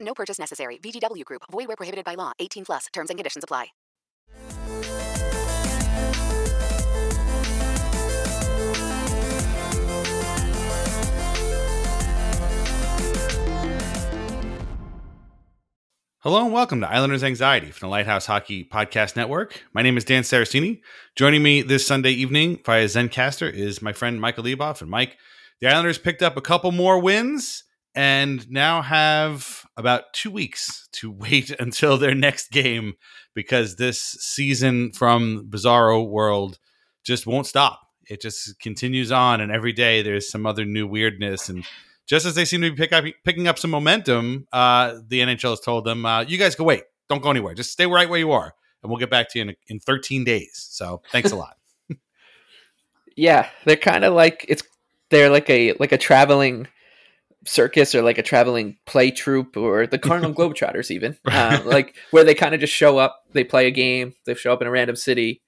No purchase necessary. VGW Group. Void where prohibited by law. 18 plus. Terms and conditions apply. Hello and welcome to Islanders Anxiety from the Lighthouse Hockey Podcast Network. My name is Dan Saraceni. Joining me this Sunday evening via Zencastr is my friend Michael Leboff. And Mike, the Islanders picked up a couple more wins and now have about two weeks to wait until their next game because this season from Bizarro World just won't stop. It just continues on, and every day there's some other new weirdness and just as they seem to be pick up, picking up some momentum, uh, the NHL has told them, uh, "You guys can wait. Don't go anywhere. Just stay right where you are, and we'll get back to you in, in 13 days." So, thanks a lot. yeah, they're kind of like it's they're like a like a traveling circus or like a traveling play troupe or the Cardinal Globetrotters even um, like where they kind of just show up they play a game they show up in a random city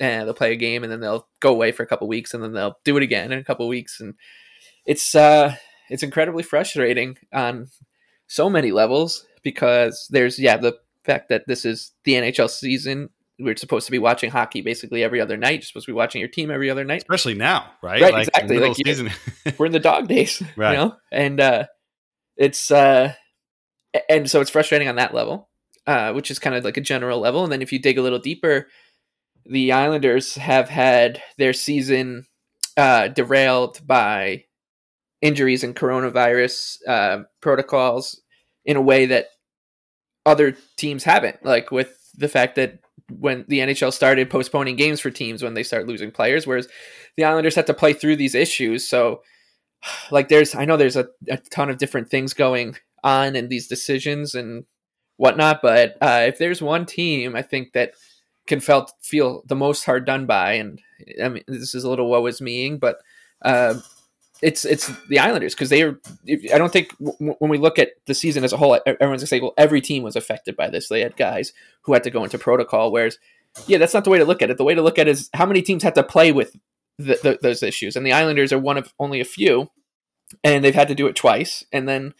and they'll play a game and then they'll go away for a couple weeks and then they'll do it again in a couple weeks and it's uh it's incredibly frustrating on so many levels because there's yeah the fact that this is the NHL season. We're supposed to be watching hockey basically every other night. You're supposed to be watching your team every other night, especially now, right? Right, like, exactly. Like season. we're in the dog days, right? You know? And uh, it's uh, and so it's frustrating on that level, uh, which is kind of like a general level. And then if you dig a little deeper, the Islanders have had their season uh, derailed by injuries and coronavirus uh, protocols in a way that other teams haven't. Like with the fact that when the NHL started postponing games for teams when they start losing players, whereas the Islanders had to play through these issues. So, like, there's I know there's a, a ton of different things going on in these decisions and whatnot, but uh, if there's one team I think that can felt feel the most hard done by, and I mean this is a little woe is meing, but uh, it's it's the Islanders because they are. I don't think w- when we look at the season as a whole, everyone's gonna say, "Well, every team was affected by this." They had guys who had to go into protocol. Whereas, yeah, that's not the way to look at it. The way to look at it is how many teams had to play with the, the, those issues, and the Islanders are one of only a few, and they've had to do it twice. And then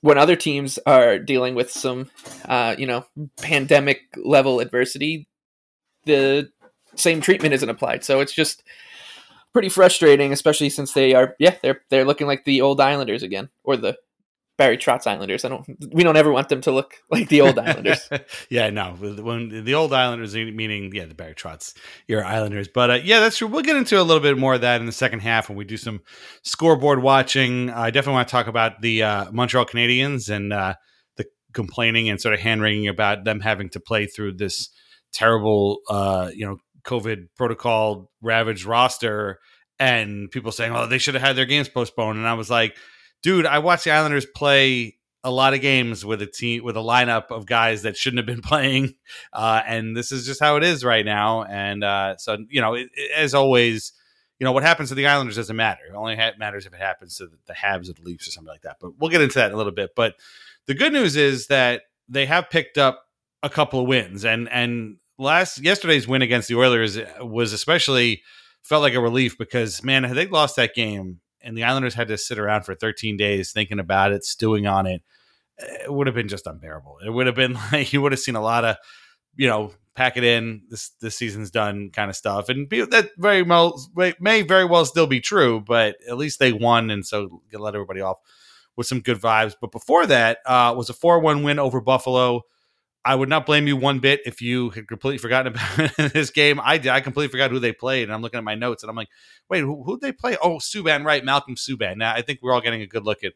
when other teams are dealing with some, uh, you know, pandemic level adversity, the same treatment isn't applied. So it's just pretty frustrating, especially since they are yeah they're they're looking like the old Islanders again, or the Barry Trotz Islanders. I don't. We don't ever want them to look like the old Islanders. yeah, no. When the old Islanders, meaning yeah, the Barry Trotz your Islanders. But uh, yeah, that's true. We'll get into a little bit more of that in the second half when we do some scoreboard watching. I definitely want to talk about the uh, Montreal Canadiens and uh, the complaining and sort of hand wringing about them having to play through this terrible, uh, you know, COVID protocol ravaged roster, and people saying, "Oh, they should have had their games postponed." And I was like dude, I watched the Islanders play a lot of games with a team with a lineup of guys that shouldn't have been playing, uh, and this is just how it is right now. And uh, so, you know, it, it, as always, you know what happens to the Islanders doesn't matter. It only ha- matters if it happens to the, the Habs or the Leafs or something like that. But we'll get into that in a little bit. But the good news is that they have picked up a couple of wins, and and last yesterday's win against the Oilers was especially felt like a relief because man, they lost that game, and the Islanders had to sit around for 13 days thinking about it, stewing on it, it would have been just unbearable. It would have been like you would have seen a lot of, you know, pack it in. This this season's done kind of stuff, and that very well may very well still be true. But at least they won, and so let everybody off with some good vibes. But before that uh, was a four one win over Buffalo. I would not blame you one bit if you had completely forgotten about this game. I did. I completely forgot who they played, and I'm looking at my notes, and I'm like, wait, who who they play? Oh, Subban, right? Malcolm Subban. Now I think we're all getting a good look at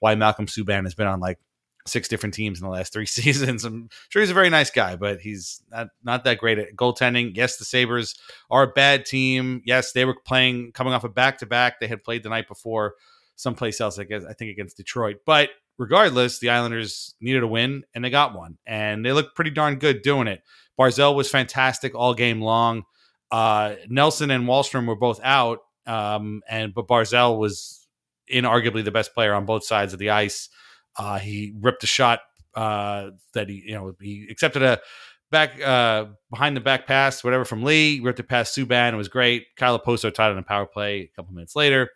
why Malcolm Subban has been on like six different teams in the last three seasons. I'm sure he's a very nice guy, but he's not not that great at goaltending. Yes, the Sabres are a bad team. Yes, they were playing coming off a back to back. They had played the night before someplace else, I guess, I think against Detroit. But regardless, the Islanders needed a win and they got one. And they looked pretty darn good doing it. Barzal was fantastic all game long. Uh, Nelson and Wahlstrom were both out. Um, and but Barzal was inarguably the best player on both sides of the ice. Uh, he ripped a shot uh, that he, you know, he accepted a back uh, behind the back pass, whatever from Lee, ripped it past Subban. It was great. Kyle Okposo tied on a power play a couple minutes later.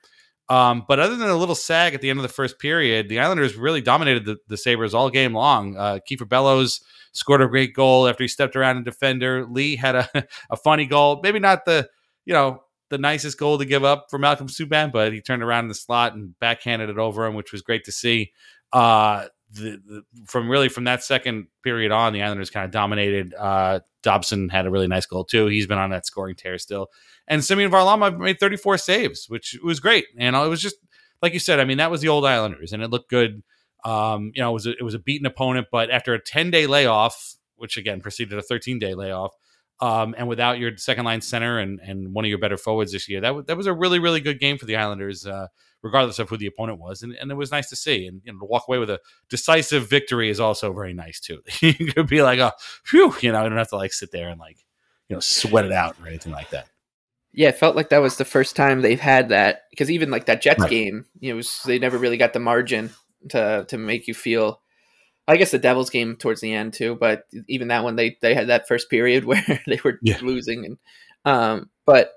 Um, but other than a little sag at the end of the first period, the Islanders really dominated the, the Sabres all game long. Uh, Kiefer Bellows scored a great goal after he stepped around a defender. Lee had a, a funny goal, maybe not the, you know, the nicest goal to give up for Malcolm Subban, but he turned around in the slot and backhanded it over him, which was great to see. Uh, the, the, from really from that second period on, the Islanders kind of dominated. Uh, Dobson had a really nice goal too. He's been on that scoring tear still, and Semyon Varlamov made 34 saves, which was great. And it was just like you said. I mean, that was the old Islanders, and it looked good. Um, you know, it was a, it was a beaten opponent, but after a 10 day layoff, which again preceded a 13 day layoff, um, and without your second line center and and one of your better forwards this year, that w- that was a really really good game for the Islanders. Uh, regardless of who the opponent was. And, and it was nice to see. And you know, to walk away with a decisive victory is also very nice too. you could be like, oh, phew, you know, you don't have to like sit there and like, you know, sweat it out or anything like that. Yeah, it felt like that was the first time they've had that because even like that Jets right. game, you know, was, they never really got the margin to to make you feel. I guess the Devils game towards the end too, but even that one they they had that first period where they were yeah. losing and um, but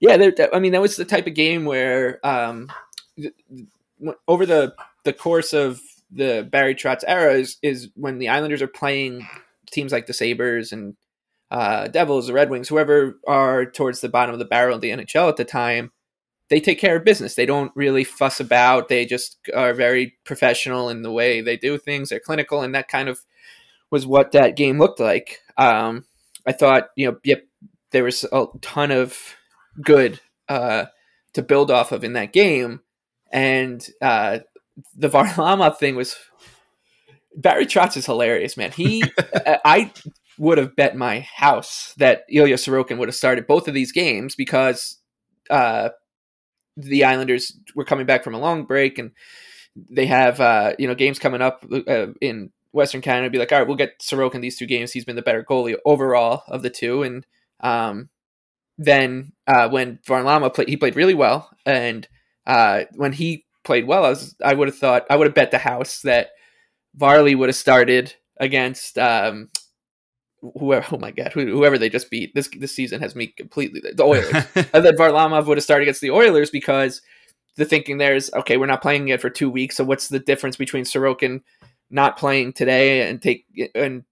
yeah, I mean that was the type of game where um, over the the course of the Barry Trotz era is, is when the Islanders are playing teams like the Sabres and uh, Devils, the Red Wings, whoever are towards the bottom of the barrel of the NHL at the time, they take care of business. They don't really fuss about. They just are very professional in the way they do things. They're clinical, and that kind of was what that game looked like. Um, I thought, you know, yep, there was a ton of good uh, to build off of in that game and uh, the Varlamov thing was Barry Trotz is hilarious, man. He, I would have bet my house that Ilya Sorokin would have started both of these games because uh, the Islanders were coming back from a long break and they have uh, you know games coming up uh, in Western Canada. Be like, all right, we'll get Sorokin these two games. He's been the better goalie overall of the two, and um, then uh, when Varlamov played, he played really well, and uh, when he played well, I was I would have thought I would have bet the house that Varley would have started against um, whoever. Oh my god, whoever they just beat this this season has me completely the Oilers. and then Varlamov would have started against the Oilers because the thinking there is okay, we're not playing it for two weeks, so what's the difference between Sorokin not playing today and take and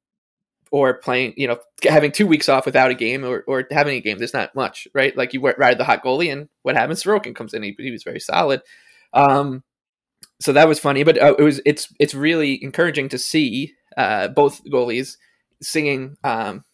or playing, you know, having two weeks off without a game or, or having a game. There's not much, right? Like you ride the hot goalie, and what happens? Sorokin comes in. He, he was very solid. Um, so that was funny, but uh, it was it's it's really encouraging to see uh, both goalies singing um,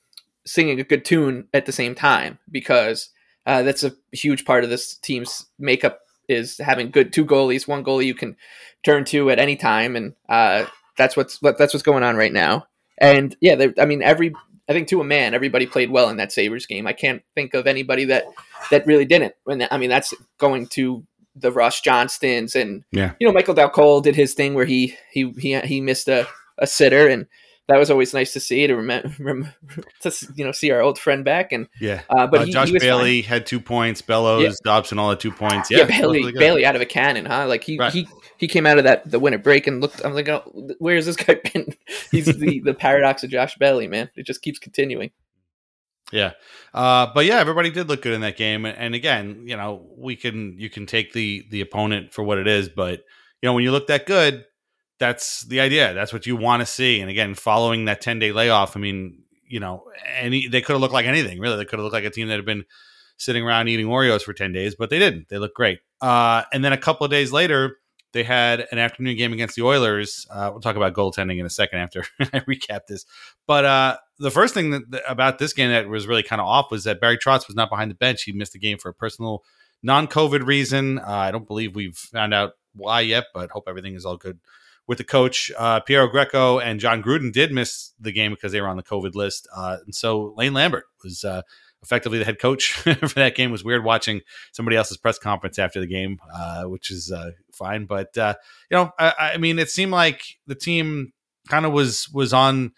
singing a good tune at the same time because uh, that's a huge part of this team's makeup is having good two goalies, one goalie you can turn to at any time, and uh, that's what's that's what's going on right now. And yeah, I mean every I think to a man, everybody played well in that Sabres game. I can't think of anybody that that really didn't. And I mean that's going to the Ross Johnstons and yeah. you know Michael Dal Colle did his thing where he he he he missed a, a sitter and that was always nice to see to remember to you know see our old friend back and yeah. Uh, but uh, he, Josh he Bailey fine. had two points. Bellows, yeah. Dobson all had two points. Yeah, yeah Bailey really Bailey out of a cannon, huh? Like he right. he he came out of that the winter break and looked. I'm like, oh, where's this guy been? He's the the paradox of Josh Bailey, man. It just keeps continuing. Yeah, uh, but yeah, everybody did look good in that game. And again, you know, we can you can take the the opponent for what it is, but you know, when you look that good, that's the idea. That's what you want to see. And again, following that 10 day layoff, I mean, you know, any they could have looked like anything, really. They could have looked like a team that had been sitting around eating Oreos for 10 days, but they didn't. They looked great. Uh, and then a couple of days later, they had an afternoon game against the Oilers. Uh, we'll talk about goaltending in a second after I recap this. But uh, the first thing that, that, about this game that was really kind of off was that Barry Trotz was not behind the bench. He missed the game for a personal non-COVID reason. Uh, I don't believe we've found out why yet, but hope everything is all good with the coach. Uh, Piero Greco and John Gruden did miss the game because they were on the COVID list. Uh, and so Lane Lambert was uh, effectively the head coach for that game. It was weird watching somebody else's press conference after the game, uh, which is uh, fine. But, uh, you know, I, I, mean, it seemed like the team kind of was was on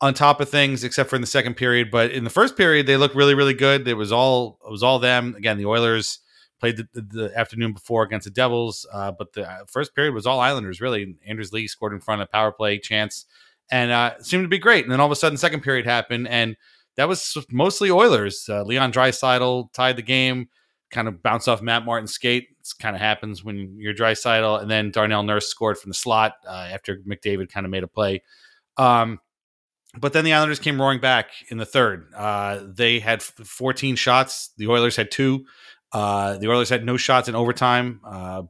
on top of things except for in the second period but in the first period they looked really really good it was all it was all them again the oilers played the, the, afternoon before against the Devils. Uh, but the uh, first period was all Islanders, really. Anders Lee scored in front of power play chance and uh, seemed to be great. And then all of a sudden, second period happened, and that was mostly Oilers. Uh, Leon Draisaitl tied the game, kind of bounced off Matt Martin's skate. It kind of happens when you're Draisaitl. And then Darnell Nurse scored from the slot uh, after McDavid kind of made a play. Um, but then the Islanders came roaring back in the third. Uh, they had 14 shots. The Oilers had two. Uh, the Oilers had no shots in overtime. Uh,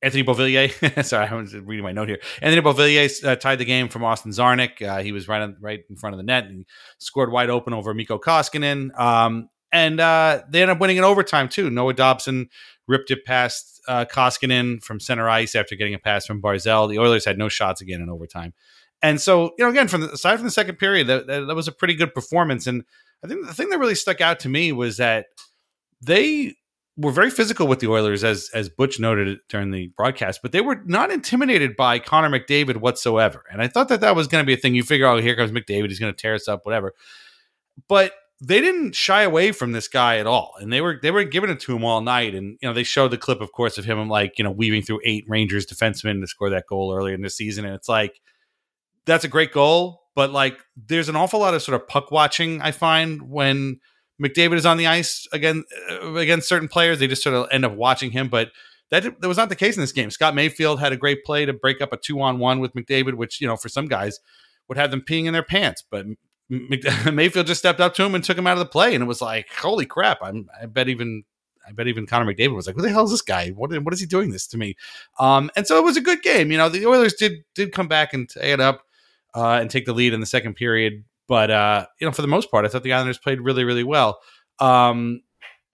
Anthony Beauvillier, sorry, I was reading my note here. Anthony Beauvillier uh, tied the game from Austin Czarnik. Uh, he was right on, right in front of the net and scored wide open over Mikko Koskinen. Um, and uh, they ended up winning in overtime too. Noah Dobson ripped it past uh, Koskinen from center ice after getting a pass from Barzal. The Oilers had no shots again in overtime. And so, you know, again, from the, aside from the second period, that, that, that was a pretty good performance. And I think the thing that really stuck out to me was that they were very physical with the Oilers, as as Butch noted during the broadcast, but they were not intimidated by Connor McDavid whatsoever. And I thought that that was going to be a thing. You figure, oh, here comes McDavid, he's going to tear us up, whatever. But they didn't shy away from this guy at all, and they were they were giving it to him all night. And you know, they showed the clip, of course, of him like you know weaving through eight Rangers defensemen to score that goal earlier in the season, and it's like that's a great goal, but like there's an awful lot of sort of puck watching I find when McDavid is on the ice again uh, against certain players. They just sort of end up watching him, but that that was not the case in this game. Scott Mayfield had a great play to break up a two on one with McDavid, which you know for some guys would have them peeing in their pants, but Mayfield just stepped up to him and took him out of the play, and it was like, holy crap! I'm, I bet even I bet even Connor McDavid was like, "Who the hell is this guy? What what is he doing this to me?" Um, and so it was a good game. You know, the Oilers did did come back and it up uh, and take the lead in the second period. But uh, you know, for the most part, I thought the Islanders played really, really well, um,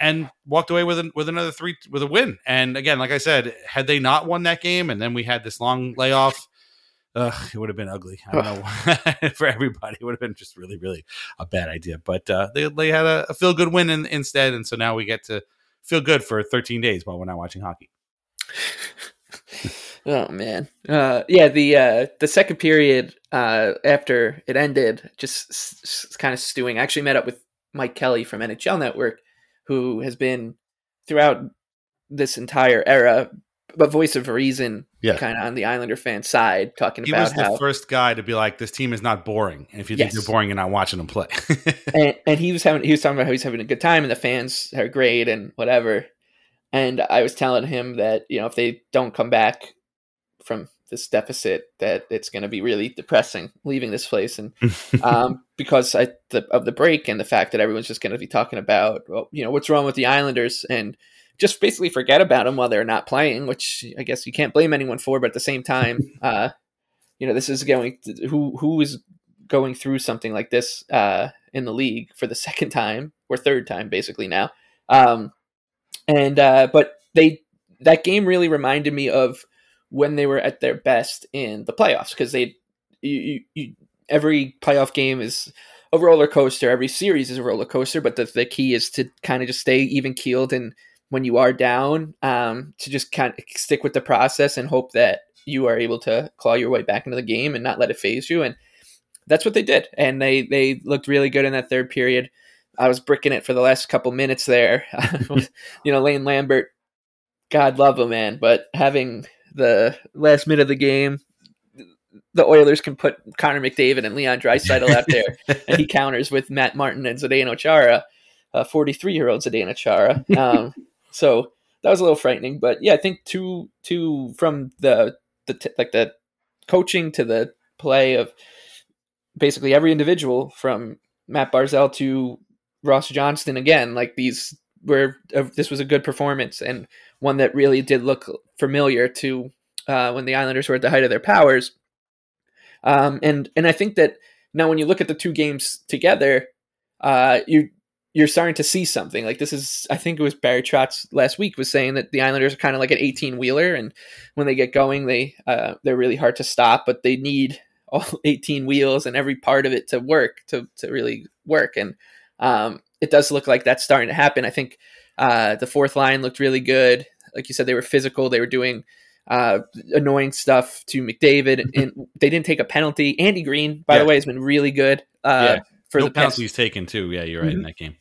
and walked away with an, with another three with a win. And again, like I said, had they not won that game, and then we had this long layoff, uh, it would have been ugly. I don't know for everybody. It would have been just really, really a bad idea. But uh, they they had a, a feel good win in, instead, and so now we get to feel good for 13 days while we're not watching hockey. Oh man, uh, yeah. The uh, the second period uh, after it ended, just s- s- kind of stewing. I actually met up with Mike Kelly from NHL Network, who has been throughout this entire era a voice of reason, yeah. kind of on the Islander fan side, talking he about was the how first guy to be like, "This team is not boring," and if you Yes. think they're boring, you're not watching them play. and, and he was having he was talking about how he's having a good time and the fans are great and whatever. And I was telling him that you know if they don't come back from this deficit that it's going to be really depressing leaving this place. And um, because I, the, of the break and the fact that everyone's just going to be talking about well, you know what's wrong with the Islanders and just basically forget about them while they're not playing which I guess you can't blame anyone for but at the same time uh, you know this is going to, who who is going through something like this uh, in the league for the second time or third time basically now. Um, and uh, but they that game really reminded me of when they were at their best in the playoffs because they you, you, every playoff game is a roller coaster every series is a roller coaster but the, the key is to kind of just stay even keeled and when you are down um, to just kind of stick with the process and hope that you are able to claw your way back into the game and not let it phase you and that's what they did and they they looked really good in that third period I was bricking it for the last couple minutes there. you know, Lane Lambert, God love him, man. But having the last minute of the game, the Oilers can put Connor McDavid and Leon Draisaitl out there, and he counters with Matt Martin and Zdeno Chara, a 43 year old Zdeno Chara. Um, so that was a little frightening, but yeah, I think two two from the the t- like the coaching to the play of basically every individual from Matt Barzal to Ross Johnston again. Like these were uh, this was a good performance and one that really did look familiar to uh, when the Islanders were at the height of their powers. Um, and and I think that now when you look at the two games together, uh, you you're starting to see something like this is I think it was Barry Trotz last week was saying that the Islanders are kind of like an 18 wheeler and when they get going they uh, they're really hard to stop but they need all 18 wheels and every part of it to work to to really work and um, it does look like that's starting to happen. I think uh, the fourth line looked really good. Like you said, they were physical. They were doing uh, annoying stuff to McDavid, and they didn't take a penalty. Andy Greene, by yeah. the way, has been really good. Uh, yeah. For no the penalties past. taken too. Yeah, you're right mm-hmm. in that game.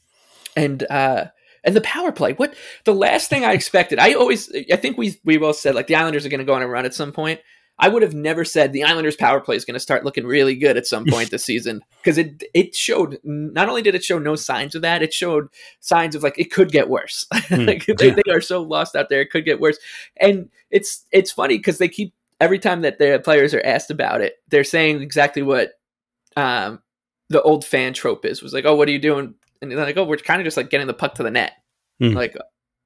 And uh, and the power play. What the last thing I expected? I always, I think we we both said like the Islanders are going to go on a run at some point. I would have never said the Islanders power play is going to start looking really good at some point this season because it it showed not only did it show no signs of that, it showed signs of like it could get worse. Mm, like they, they, are so lost out there, it could get worse. And it's it's funny because they keep every time that their players are asked about it, they're saying exactly what um, the old fan trope is was like, oh, what are you doing? And they're like, oh, we're kind of just like getting the puck to the net. Mm. Like,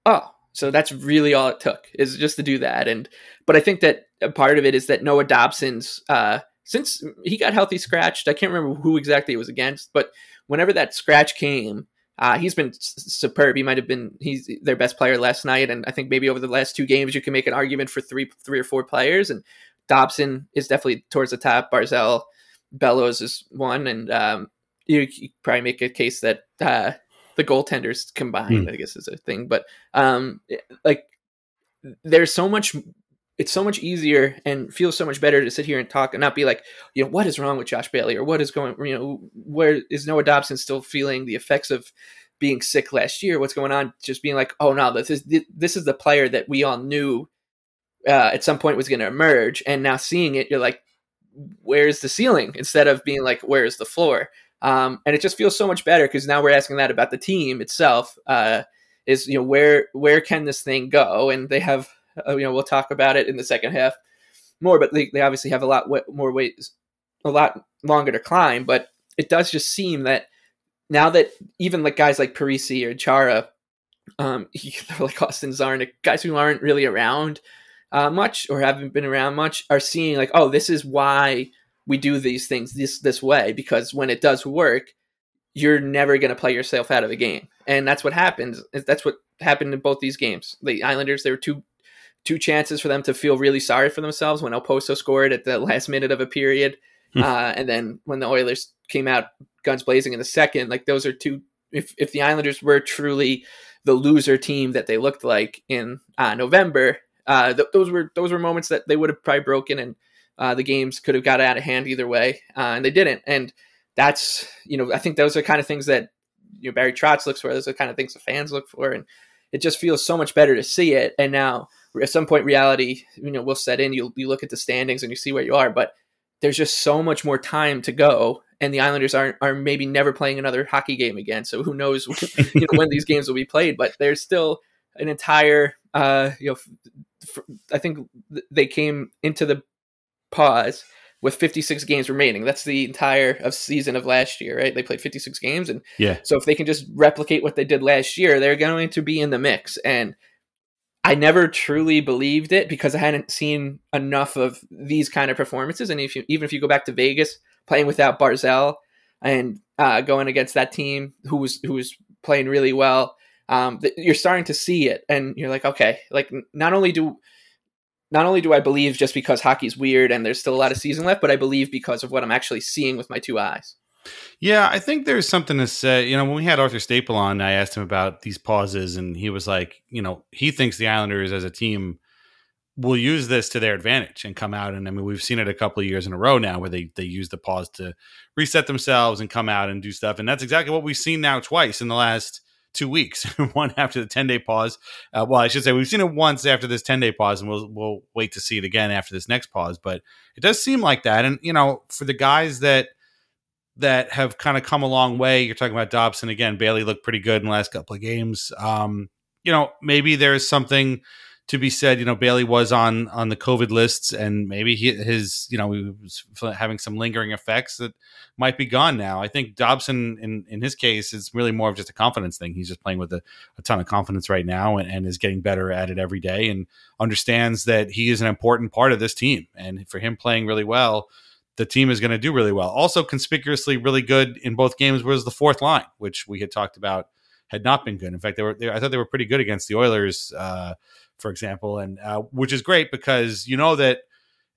oh, so that's really all it took is just to do that. And but I think that a part of it is that Noah Dobson's uh, since he got healthy scratched, I can't remember who exactly it was against, but whenever that scratch came, uh, he's been superb. He might have been he's their best player last night, and I think maybe over the last two games you can make an argument for three three or four players. And Dobson is definitely towards the top. Barzal, Bellows is one, and um, you, you probably make a case that uh, the goaltenders combined, mm. I guess is a thing. But um, like there's so much it's so much easier and feels so much better to sit here and talk and not be like, you know, what is wrong with Josh Bailey or what is going, you know, where is Noah Dobson still feeling the effects of being sick last year? What's going on? Just being like, oh no, this is this is the player that we all knew uh, at some point was going to emerge, and now seeing it, you're like, where's the ceiling? Instead of being like, where's the floor? Um, and it just feels so much better because now we're asking that about the team itself. Uh, is you know where where can this thing go? And they have uh, you know we'll talk about it in the second half more, but they, they obviously have a lot more weight, a lot longer to climb. But it does just seem that now that even like guys like Parise or Chara, um, like Austin Czarnik, guys who aren't really around uh, much or haven't been around much, are seeing like, oh, this is why we do these things this this way because when it does work, you're never going to play yourself out of the game, and that's what happens. That's what happened in both these games. The Islanders, they were two two chances for them to feel really sorry for themselves when Okposo scored at the last minute of a period, hmm. uh, and then when the Oilers came out guns blazing in the second. Like those are two. If if the Islanders were truly the loser team that they looked like in uh, November, uh, th- those were those were moments that they would have probably broken and uh, the games could have got out of hand either way, uh, and they didn't. And that's you know I think those are kind of things that you know Barry Trotz looks for. Those are kind of things the fans look for, and it just feels so much better to see it. And now at some point, reality you know will set in. You you look at the standings and you see where you are, but there's just so much more time to go. And the Islanders aren't are maybe never playing another hockey game again. So who knows you know, when these games will be played? But there's still an entire uh, you know I think they came into the pause with 56 games remaining. That's the entire of season of last year, right? They played 56 games, and yeah. So if they can just replicate what they did last year, they're going to be in the mix. And I never truly believed it because I hadn't seen enough of these kind of performances. And if you, even if you go back to Vegas, playing without Barzal and uh, going against that team who was who was playing really well, um, you're starting to see it, and you're like, okay, like not only do not only do I believe just because hockey's weird and there's still a lot of season left, but I believe because of what I'm actually seeing with my two eyes. Yeah, I think there's something to say. You know, when we had Arthur Staple on, I asked him about these pauses, and he was like, you know, he thinks the Islanders as a team will use this to their advantage and come out. And I mean, we've seen it a couple of years in a row now where they they use the pause to reset themselves and come out and do stuff. And that's exactly what we've seen now twice in the last two weeks. One after the ten day pause. Uh, well, I should say we've seen it once after this ten day pause, and we'll we'll wait to see it again after this next pause. But it does seem like that. And you know, for the guys that that have kind of come a long way, you're talking about Dobson again. Bailey looked pretty good in the last couple of games. Um, you know, maybe there's something to be said. You know, Bailey was on on the COVID lists, and maybe he, his you know he was having some lingering effects that might be gone now. I think Dobson, in in his case, is really more of just a confidence thing. He's just playing with a, a ton of confidence right now, and, and is getting better at it every day, and understands that he is an important part of this team. And for him playing really well, the team is going to do really well. Also, conspicuously really good in both games was the fourth line, which we had talked about had not been good. In fact, they were. They, I thought they were pretty good against the Oilers. Uh, for example, and uh, which is great because you know that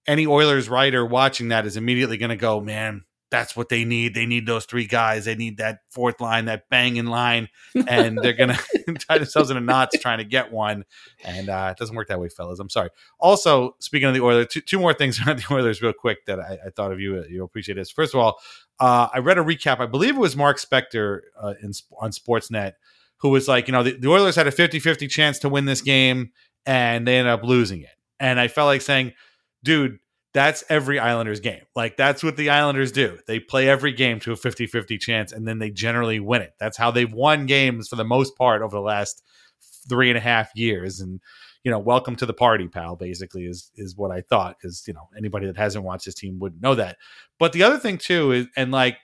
any Oilers writer watching that is immediately going to go, man, that's what they need. They need those three guys. They need that fourth line, that banging line, and they're going to tie themselves in a knots trying to get one. And uh, it doesn't work that way, fellas. I'm sorry. Also, speaking of the Oilers, two, two more things about the Oilers, real quick, that I, I thought of you. You'll appreciate this. First of all, uh, I read a recap. I believe it was Mark Spector uh, in, on Sportsnet who was like, you know, the, the Oilers had a 50 50 chance to win this game and they ended up losing it. And I felt like saying, dude, that's every Islanders game. Like that's what the Islanders do. They play every game to a 50-50 chance and then they generally win it. That's how they've won games for the most part over the last three and a half years. And you know, welcome to the party, pal, basically is is what I thought. Because, you know, anybody that hasn't watched this team wouldn't know that. But the other thing too is and like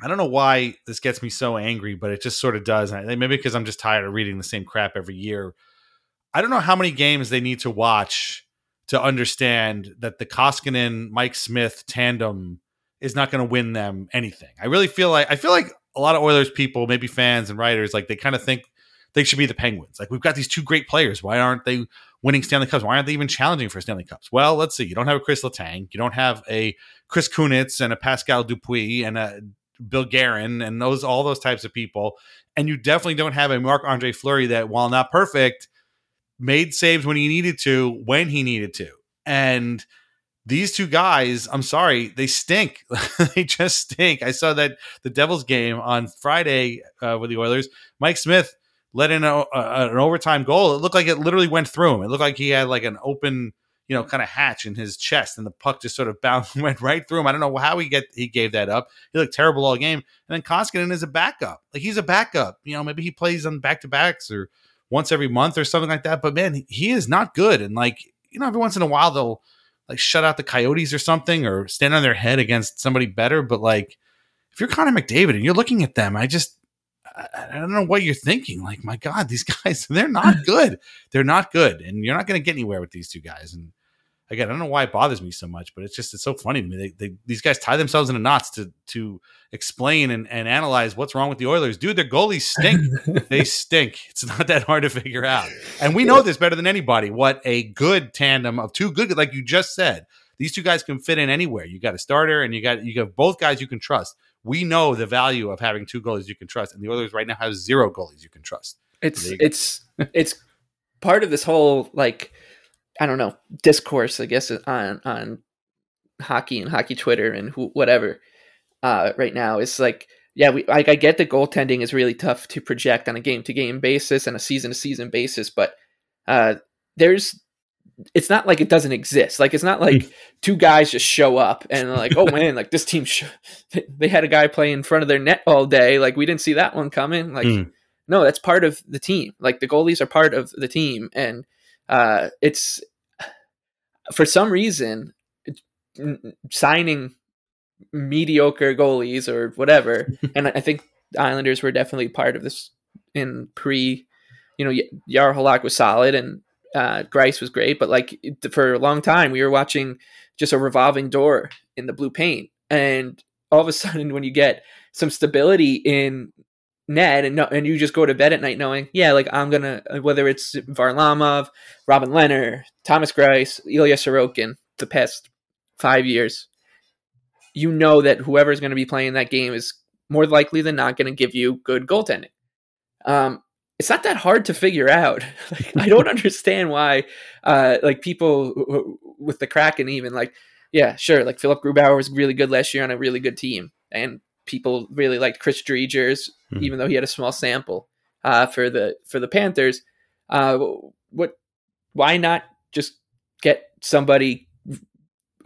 I don't know why this gets me so angry, but it just sort of does. And maybe because I'm just tired of reading the same crap every year I don't know how many games they need to watch to understand that the Koskinen Mike Smith tandem is not going to win them anything. I really feel like I feel like a lot of Oilers people, maybe fans and writers, like they kind of think they should be the Penguins. Like we've got these two great players. Why aren't they winning Stanley Cups? Why aren't they even challenging for Stanley Cups? Well, let's see. You don't have a Chris Letang. You don't have a Chris Kunitz and a Pascal Dupuis and a Bill Guerin and those all those types of people. And you definitely don't have a Marc Andre Fleury that, while not perfect, made saves when he needed to, when he needed to. And these two guys, I'm sorry, they stink. they just stink. I saw that the Devils game on Friday uh, with the Oilers. Mike Smith let in a, a, an overtime goal. It looked like it literally went through him. It looked like he had like an open, you know, kind of hatch in his chest, and the puck just sort of bounced, went right through him. I don't know how he get he gave that up. He looked terrible all game. And then Koskinen is a backup. Like he's a backup. You know, maybe he plays on back to backs or once every month or something like that. But man, he is not good. And like, you know, every once in a while they'll like shut out the Coyotes or something or stand on their head against somebody better. But like, if you're Connor McDavid and you're looking at them, I just, I, I don't know what you're thinking. Like, my God, these guys, they're not good. they're not good. And you're not going to get anywhere with these two guys. And again, I don't know why it bothers me so much, but it's just it's so funny to me. They, they these guys tie themselves into knots to to explain and, and analyze what's wrong with the Oilers. Dude, their goalies stink. they stink. It's not that hard to figure out. And we know this better than anybody. What a good tandem of two good, like you just said. These two guys can fit in anywhere. You got a starter and you got you got both guys you can trust. We know the value of having two goalies you can trust, and the Oilers right now have zero goalies you can trust. It's it's it's part of this whole like I don't know discourse, I guess, on on hockey and hockey Twitter and who, whatever. Uh, right now, it's like, yeah, we like I get the goaltending is really tough to project on a game to game basis and a season to season basis, but uh, there's it's not like it doesn't exist. Like it's not like hmm. two guys just show up and like, oh man, like this team, sh- they had a guy play in front of their net all day. Like we didn't see that one coming. Like, mm. no, that's part of the team. Like the goalies are part of the team, and uh, it's for some reason signing mediocre goalies or whatever, and I think Islanders were definitely part of this in pre. You know, Jaro Halak was solid and uh, Greiss was great, but like for a long time, we were watching just a revolving door in the blue paint, and all of a sudden, when you get some stability in net and and you just go to bed at night knowing, yeah, like I'm gonna whether it's Varlamov, Robin Lehner, Thomas Greiss, Ilya Sorokin, the past five years, you know that whoever is going to be playing that game is more likely than not going to give you good goaltending. Um, it's not that hard to figure out. like, I don't understand why, uh, like people with the Kraken, even like, yeah, sure, like Philipp Grubauer was really good last year on a really good team, and people really liked Chris Driedger's, mm-hmm. even though he had a small sample uh, for the for the Panthers. Uh, what? Why not just get somebody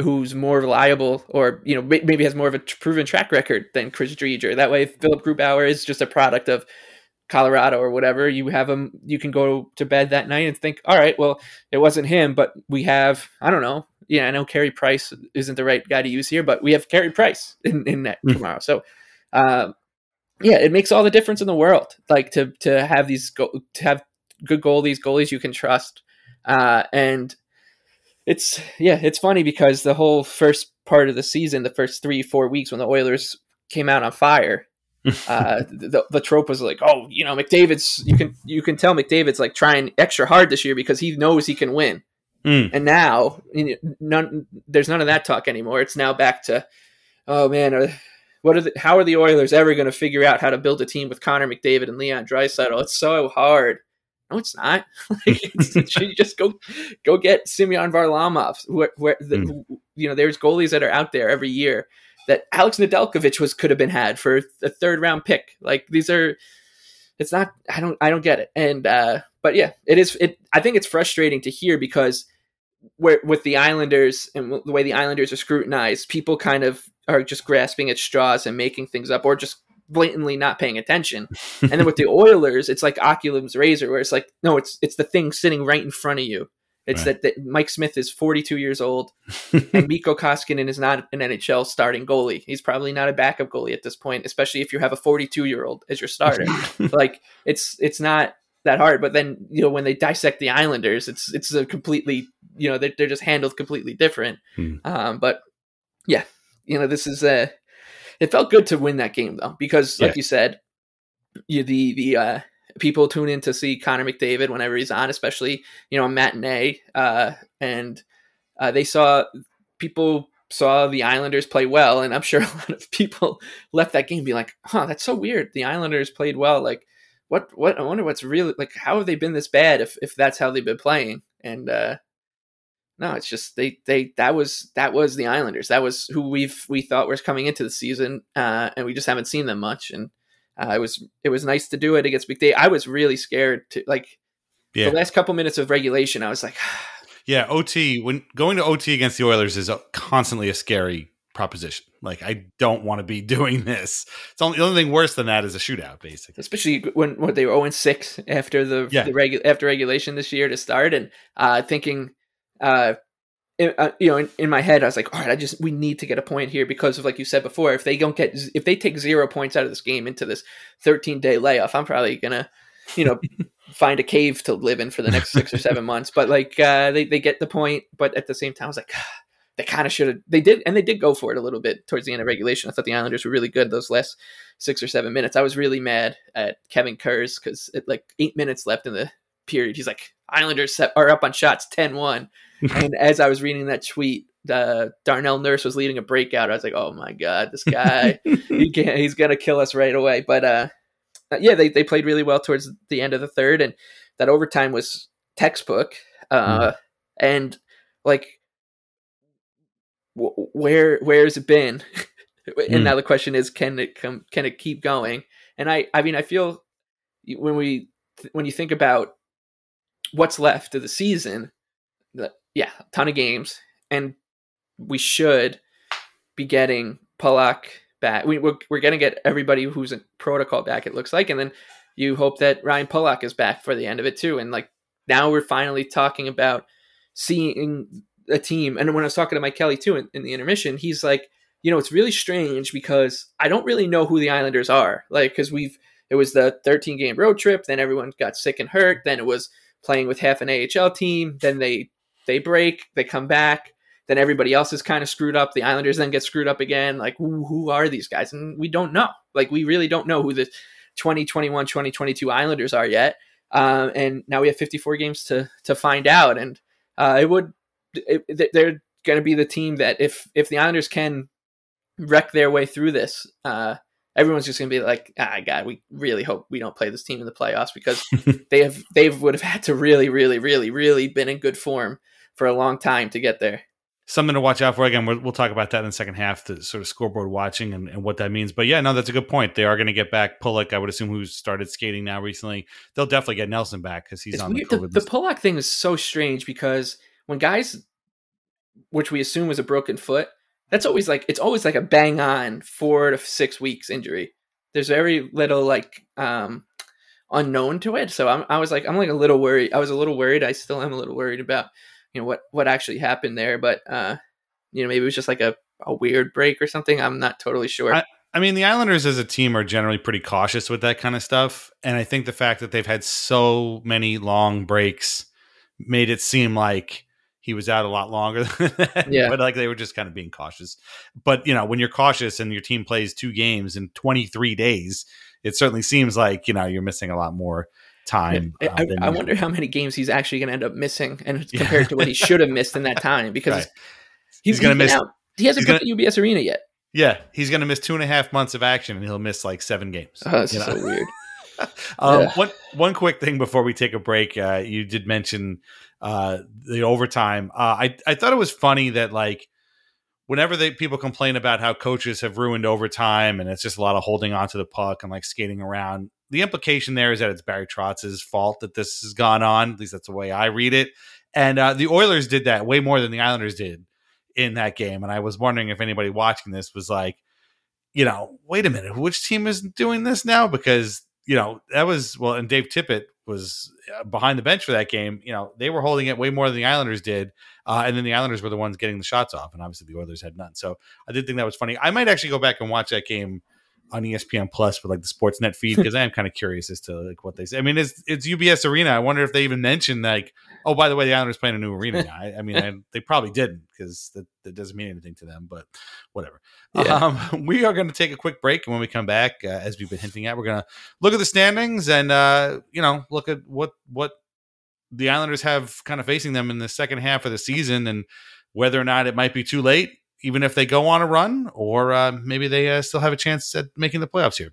who's more reliable, or you know, maybe has more of a proven track record than Chris Driedger? That way, Philipp Grubauer is just a product of Colorado or whatever, you have him, you can go to bed that night and think, all right, well, it wasn't him, but we have, I don't know. Yeah, I know Carey Price isn't the right guy to use here, but we have Carey Price in, in that mm. tomorrow. So, uh, yeah, it makes all the difference in the world. Like to, to have these, go- to have good goalies, goalies you can trust. Uh, and it's, yeah, it's funny because the whole first part of the season, the first three, four weeks when the Oilers came out on fire, uh, the, the trope was like, oh, you know, McDavid's. You can you can tell McDavid's like trying extra hard this year because he knows he can win. Mm. And now, none, there's none of that talk anymore. It's now back to, oh man, are, what are the, how are the Oilers ever going to figure out how to build a team with Connor McDavid and Leon Draisaitl? It's so hard. No, it's not. like, it's, you just go go get Semyon Varlamov. Where, where the, mm. you know, there's goalies that are out there every year that Alex Nedeljkovic was could have been had for a third round pick. Like these are, it's not. I don't. I don't get it. And uh, but yeah, it is. It. I think it's frustrating to hear because where with the Islanders and the way the Islanders are scrutinized, people kind of are just grasping at straws and making things up, or just blatantly not paying attention. and then with the Oilers, it's like Occam's razor, where it's like, no, it's it's the thing sitting right in front of you. It's right. that, that Mike Smith is 42 years old and Mikko Koskinen is not an NHL starting goalie. He's probably not a backup goalie at this point, especially if you have a 42 year old as your starter. like it's it's not that hard. But then you know when they dissect the Islanders, it's it's a completely you know they're, they're just handled completely different. Hmm. Um, but yeah, you know this is a. It felt good to win that game though because, like yeah. you said, you, the the uh, people tune in to see Connor McDavid whenever he's on, especially you know a matinee. Uh, and uh, they saw people saw the Islanders play well, and I'm sure a lot of people left that game being like, "Huh, that's so weird. The Islanders played well. Like, what? What? I wonder what's really like. How have they been this bad if if that's how they've been playing?" And uh, no, it's just they they that was that was the Islanders. That was who we've we thought was coming into the season, uh, and we just haven't seen them much. And uh, it was it was nice to do it against McDavid. I was really scared to like yeah. the last couple minutes of regulation. I was like, yeah, OT when going to OT against the Oilers is a, constantly a scary proposition. Like I don't want to be doing this. It's only the only thing worse than that is a shootout, basically. Especially when, when they were 0 6 after the, yeah. the regu- after regulation this year to start, and uh, thinking uh, uh, you know, in, in, my head, I was like, all right, I just we need to get a point here because of like you said before, if they don't get if they take zero points out of this game into this 13 day layoff, I'm probably gonna, you know, find a cave to live in for the next six or seven months. But like uh, they they get the point, but at the same time, I was like. They kind of should have. They did, and they did go for it a little bit towards the end of regulation. I thought the Islanders were really good those last six or seven minutes. I was really mad at Kevin Kurz because like eight minutes left in the period, he's like, Islanders set, are up on shots 10 1 and as I was reading that tweet, uh, Darnell Nurse was leading a breakout. I was like, oh my god, this guy, he can't, he's gonna kill us right away. But uh, yeah, they they played really well towards the end of the third, and that overtime was textbook. Uh, mm. and like, w- where where's it been? and mm. now the question is, can it come? Can it keep going? And I, I mean, I feel when we when you think about what's left of the season, yeah, a ton of games, and we should be getting Pulock back. We, we're, we're going to get everybody who's in protocol back, it looks like, and then you hope that Ryan Pulock is back for the end of it too. And like now we're finally talking about seeing a team. And when I was talking to Mike Kelly too in, in the intermission, he's like, you know, it's really strange because I don't really know who the Islanders are. Like, because we've it was the 13 game road trip, then everyone got sick and hurt, then it was playing with half an AHL team, then they they break, they come back, then everybody else is kind of screwed up. The Islanders then get screwed up again. Like, who, who are these guys? And we don't know. Like, we really don't know who the 2021, 2022 Islanders are yet. Um, and now we have 54 games to to find out. And uh, it would it, they're going to be the team that if if the Islanders can wreck their way through this, uh, everyone's just going to be like, ah, God, we really hope we don't play this team in the playoffs because they have they would have had to really, really, really, really been in good form for a long time to get there. Something to watch out for. Again, we'll, we'll talk about that in the second half, the sort of scoreboard watching and, and what that means. But yeah, no, that's a good point. They are going to get back Pulock, I would assume, who's started skating now recently. They'll definitely get Nelson back because he's it's on weird. the, the, the Pulock thing is so strange because when guys, which we assume was a broken foot, that's always like it's always like a bang on four to six weeks injury. There's very little like um unknown to it. So I'm, I was like I'm like a little worried. I was a little worried. I still am a little worried about you know what what actually happened there. But uh, you know maybe it was just like a, a weird break or something. I'm not totally sure. I, I mean, the Islanders as a team are generally pretty cautious with that kind of stuff, and I think the fact that they've had so many long breaks made it seem like he was out a lot longer. Yeah. But like they were just kind of being cautious. But you know, when you're cautious and your team plays two games in 23 days, it certainly seems like, you know, you're missing a lot more time. Uh, I, I wonder how many games he's actually going to end up missing and compared to what he should have missed in that time because right. he's, he's going to miss. Out. He hasn't put the UBS arena yet. Yeah, he's going to miss two and a half months of action, and he'll miss like seven games. Oh, that's so weird. um, yeah. One one quick thing before we take a break. Uh, you did mention uh, the overtime. Uh, I I thought it was funny that like whenever they people complain about how coaches have ruined overtime and it's just a lot of holding onto the puck and like skating around. The implication there is that it's Barry Trotz's fault that this has gone on. At least that's the way I read it. And uh, the Oilers did that way more than the Islanders did in that game. And I was wondering if anybody watching this was like, you know, wait a minute, which team is doing this now? Because you know that was well, and Dave Tippett was uh, behind the bench for that game. You know, they were holding it way more than the Islanders did, uh, and then the Islanders were the ones getting the shots off, and obviously the Oilers had none. So I did think that was funny. I might actually go back and watch that game on ESPN Plus with like the Sportsnet feed because I am kind of curious as to like what they say. I mean, it's it's UBS Arena. I wonder if they even mentioned like, oh, by the way, the Islanders playing a new arena. I, I mean, I, they probably didn't because that, that doesn't mean anything to them. But whatever. Yeah. Um, we are going to take a quick break, and when we come back, uh, as we've been hinting at, we're going to look at the standings and uh, you know look at what what the Islanders have kind of facing them in the second half of the season and whether or not it might be too late even if they go on a run, or uh, maybe they uh, still have a chance at making the playoffs here.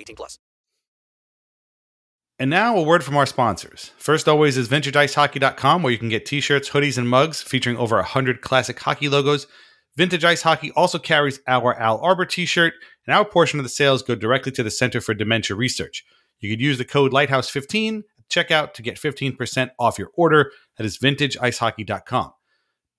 18 plus. And now a word from our sponsors. First always is VintageIceHockey.com where you can get t-shirts, hoodies, and mugs featuring over 100 classic hockey logos. Vintage Ice Hockey also carries our Al Arbour t-shirt, and our portion of the sales go directly to the Center for Dementia Research. You could use the code Lighthouse15 checkout to get 15% off your order. That is vintageicehockey.com.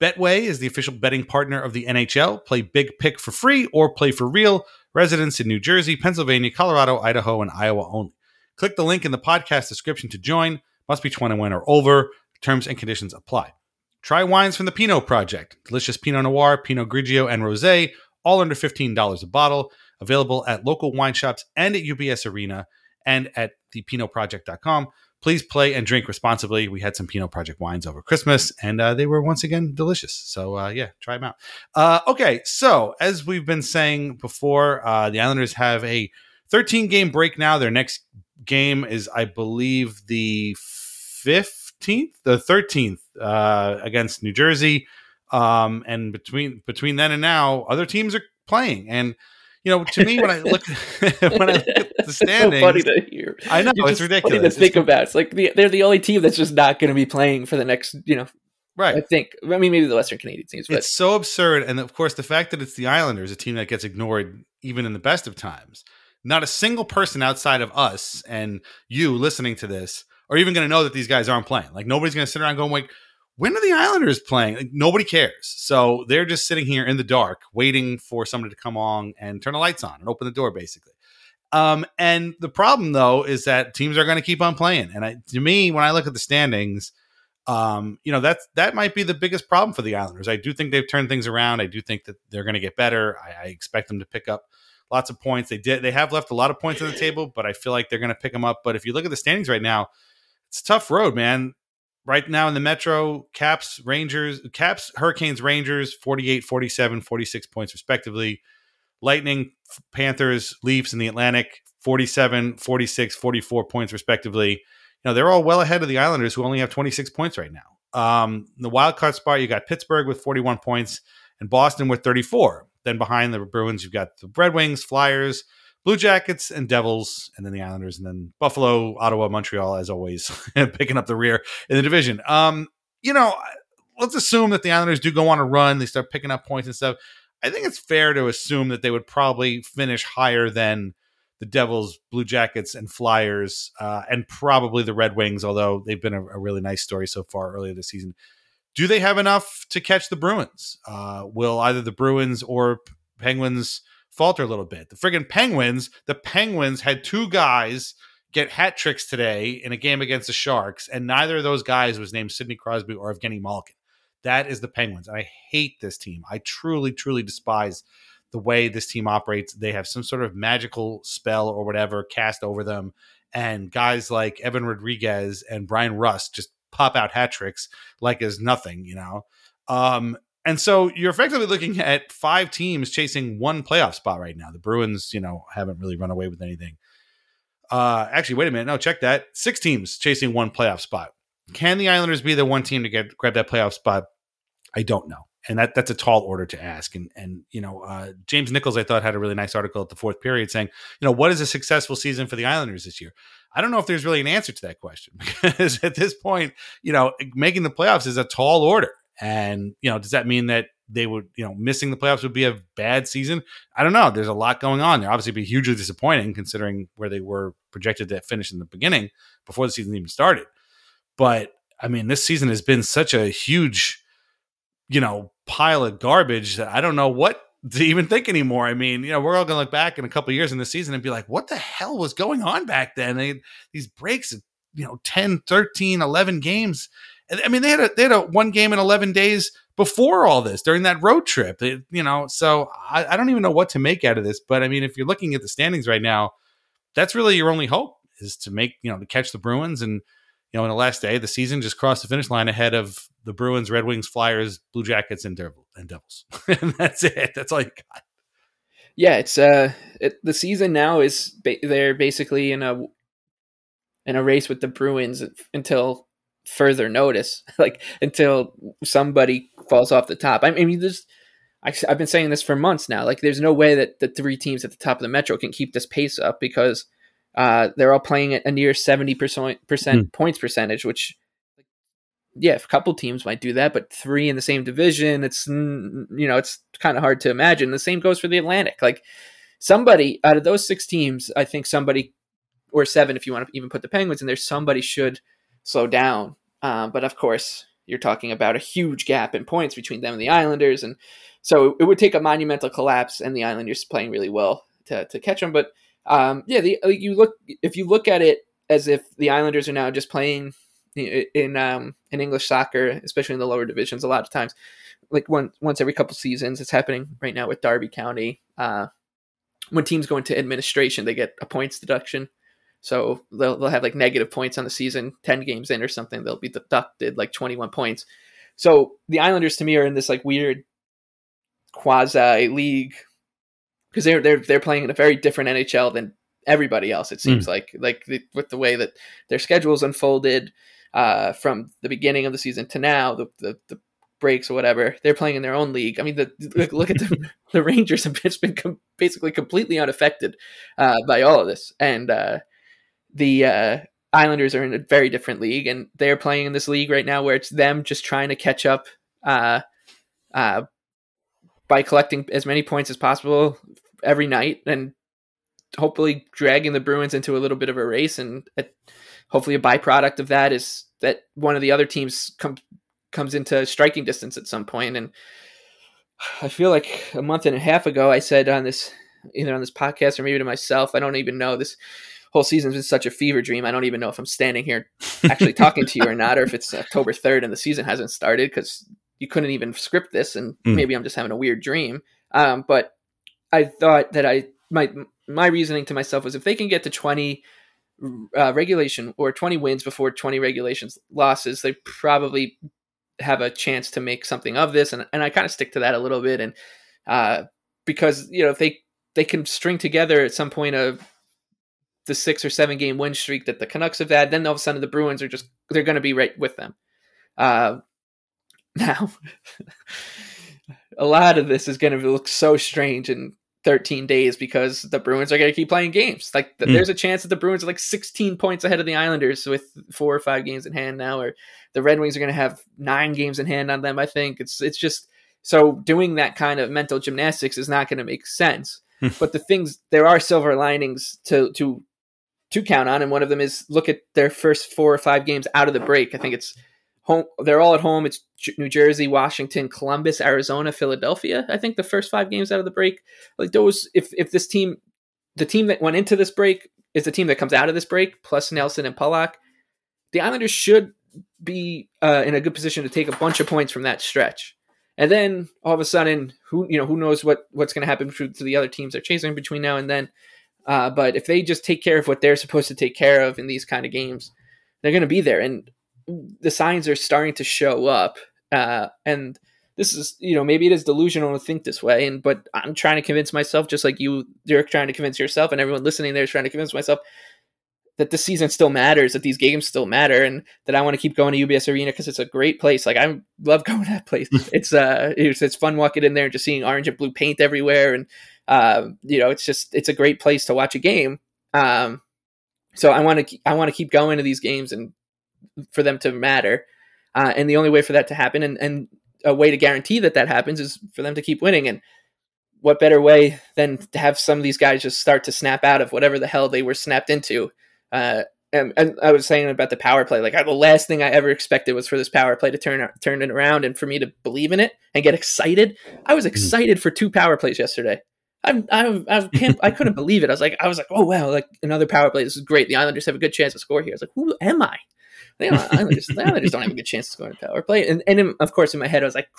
Betway is the official betting partner of the NHL. Play Big Pick for free or play for real. Residents in New Jersey, Pennsylvania, Colorado, Idaho, and Iowa only. Click the link in the podcast description to join. Must be 21 or over. Terms and conditions apply. Try wines from the Pinot Project. Delicious Pinot Noir, Pinot Grigio, and Rosé, all under $15 a bottle. Available at local wine shops and at UBS Arena and at thepinotproject.com. Please play and drink responsibly. We had some Pinot Project wines over Christmas, and uh, they were once again delicious. So uh, yeah, try them out. Uh, okay, so as we've been saying before, uh, the Islanders have a 13 game break now. Their next game is, I believe, the 15th, the 13th uh, against New Jersey. Um, and between between then and now, other teams are playing. And you know, to me, when I look when I look at the standings, so funny to hear. I know It's it's, ridiculous. Funny to think It's- about. It's like the, they're the only team that's just not going to be playing for the next. You know, right. I think. I mean, maybe the Western Canadian teams, but It's so absurd, and of course, the fact that it's the Islanders, a team that gets ignored even in the best of times. Not a single person outside of us and you listening to this are even going to know that these guys aren't playing. Like nobody's going to sit around going, "Like, when are the Islanders playing?" Like, nobody cares. So they're just sitting here in the dark, waiting for somebody to come along and turn the lights on and open the door, basically. Um, and the problem though is that teams are going to keep on playing. And I, to me, when I look at the standings, um, you know that's that might be the biggest problem for the Islanders. I do think they've turned things around. I do think that they're going to get better. I, I expect them to pick up lots of points. They did. They have left a lot of points on the table, but I feel like they're going to pick them up. But if you look at the standings right now, it's a tough road, man. Right now in the Metro, Caps, Rangers, Caps, Hurricanes, Rangers, 48, 47, 46 points respectively. Lightning, Panthers, Leafs in the Atlantic, 47, 46, 44 points respectively. You know, they're all well ahead of the Islanders who only have 26 points right now. Um, the wild card spot, you got Pittsburgh with 41 points and Boston with 34. Then behind the Bruins, you've got the Red Wings, Flyers, Blue Jackets, and Devils, and then the Islanders, and then Buffalo, Ottawa, Montreal, as always, picking up the rear in the division. Um, you know, let's assume that the Islanders do go on a run, they start picking up points and stuff. I think it's fair to assume that they would probably finish higher than the Devils, Blue Jackets, and Flyers, uh, and probably the Red Wings, although they've been a, a really nice story so far earlier this season. Do they have enough to catch the Bruins? Uh, will either the Bruins or Penguins falter a little bit? The friggin' Penguins, the Penguins had two guys get hat tricks today in a game against the Sharks, and neither of those guys was named Sidney Crosby or Evgeny Malkin. That is the Penguins. And I hate this team. I truly, truly despise the way this team operates. They have some sort of magical spell or whatever cast over them. And guys like Evan Rodrigues and Bryan Rust just pop out hat tricks like as nothing, you know? Um, and so you're effectively looking at five teams chasing one playoff spot right now. The Bruins, you know, haven't really run away with anything. Uh, actually, wait a minute. No, check that. Six teams chasing one playoff spot. Can the Islanders be the one team to get grab that playoff spot? I don't know. And that that's a tall order to ask. And and you know, uh, James Nichols, I thought had a really nice article at the fourth period saying, you know, what is a successful season for the Islanders this year? I don't know if there's really an answer to that question because at this point, you know, making the playoffs is a tall order. And you know, does that mean that they would, you know, missing the playoffs would be a bad season? I don't know. There's a lot going on there. Obviously, be hugely disappointing considering where they were projected to finish in the beginning before the season even started. But I mean, this season has been such a huge, you know, pile of garbage that I don't know what to even think anymore. I mean, you know, we're all going to look back in a couple years in the season and be like, what the hell was going on back then? They, these breaks, of you know, 10, 13, 11 games. I mean, they had a, they had a one game in 11 days before all this during that road trip, They- you know, so I, I don't even know what to make out of this. But I mean, if you're looking at the standings right now, that's really your only hope is to make, you know, to catch the Bruins and, you know, in the last day the season, just cross the finish line ahead of the Bruins, Red Wings, Flyers, Blue Jackets, and, Devil, and Devils. and that's it. That's all you got. yeah, it's uh, it, the season now is ba- they're basically in a in a race with the Bruins until further notice, like until somebody falls off the top. I mean, there's. I, I've been saying this for months now. Like, there's no way that the three teams at the top of the Metro can keep this pace up because uh, they're all playing at a near seventy percent percent points percentage, which yeah, a couple teams might do that, but three in the same division, it's mm, you know, it's kind of hard to imagine. The same goes for the Atlantic. Like somebody out of those six teams, I think somebody or seven, if you want to even put the Penguins in there, somebody should slow down. Um, but of course, you're talking about a huge gap in points between them and the Islanders, and so it would take a monumental collapse, and the Islanders playing really well to to catch them. But um, yeah, the like you look if you look at it as if the Islanders are now just playing in um in English soccer, especially in the lower divisions, a lot of times, like one once every couple seasons, it's happening right now with Derby County. Uh, when teams go into administration, they get a points deduction So they'll, they'll have like negative points on the season, 10 games in or something. They'll be deducted like 21 points. So the Islanders to me are in this like weird quasi league because they're they're they're playing in a very different NHL than everybody else. It seems mm. like like the, with the way that their schedules unfolded uh, from the beginning of the season to now, the, the, the breaks or whatever, they're playing in their own league. I mean, the, look, look at the, the Rangers have just been com- basically completely unaffected uh, by all of this, and uh, the uh, Islanders are in a very different league, and they're playing in this league right now where it's them just trying to catch up uh, uh, by collecting as many points as possible every night, and hopefully dragging the Bruins into a little bit of a race. And hopefully, a byproduct of that is that one of the other teams comes comes into striking distance at some point. And I feel like a month and a half ago, I said on this either on this podcast or maybe to myself, I don't even know this whole season's been such a fever dream. I don't even know if I'm standing here actually talking to you or not, or if it's October 3rd and the season hasn't started because you couldn't even script this, and mm. maybe I'm just having a weird dream. Um, but I thought that I my my reasoning to myself was if they can get to 20 uh, regulation or 20 wins before 20 regulations losses, they probably have a chance to make something of this. And and I kind of stick to that a little bit, and uh, because you know if they they can string together at some point a the six or seven game win streak that the Canucks have had, then all of a sudden the Bruins are just they're going to be right with them. Uh, now, a lot of this is going to look so strange in 13 days because the Bruins are going to keep playing games. Like mm. there's a chance that the Bruins are like 16 points ahead of the Islanders with four or five games in hand now, or the Red Wings are going to have nine games in hand on them. I think it's it's just so doing that kind of mental gymnastics is not going to make sense. Hmm. but the things there are silver linings to to to count on, and one of them is look at their first four or five games out of the break. I think it's home. They're all at home. It's New Jersey, Washington, Columbus, Arizona, Philadelphia. I think the first five games out of the break, like those. If if this team, the team that went into this break is the team that comes out of this break, plus Nelson and Pulock, the Islanders should be uh, in a good position to take a bunch of points from that stretch. And then all of a sudden, who you know who knows what what's going to happen to, to the other teams they're chasing between now and then. Uh, but if they just take care of what they're supposed to take care of in these kind of games, they're going to be there. And the signs are starting to show up. Uh, and this is, you know, maybe it is delusional to think this way. And but I'm trying to convince myself, just like you, you're trying to convince yourself, and everyone listening there is trying to convince myself that the season still matters, that these games still matter, and that I want to keep going to UBS Arena because it's a great place. Like I love going to that place. it's uh, it's, it's fun walking in there and just seeing orange and blue paint everywhere, and um, you know, it's just it's a great place to watch a game. Um, so I want to I want to keep going to these games and for them to matter. Uh, and the only way for that to happen, and, and a way to guarantee that that happens, is for them to keep winning. And what better way than to have some of these guys just start to snap out of whatever the hell they were snapped into? Uh, and, and, I was saying about the power play, like the last thing I ever expected was for this power play to turn turn it around and for me to believe in it and get excited. I was mm-hmm. excited for two power plays yesterday. I'm, I'm, I can't, I couldn't believe it. I was like, I was like, oh wow, like another power play. This is great. The Islanders have a good chance to score here. I was like, who am I? The Islanders, the Islanders don't have a good chance to score in a power play. And, and in, of course, in my head, I was like,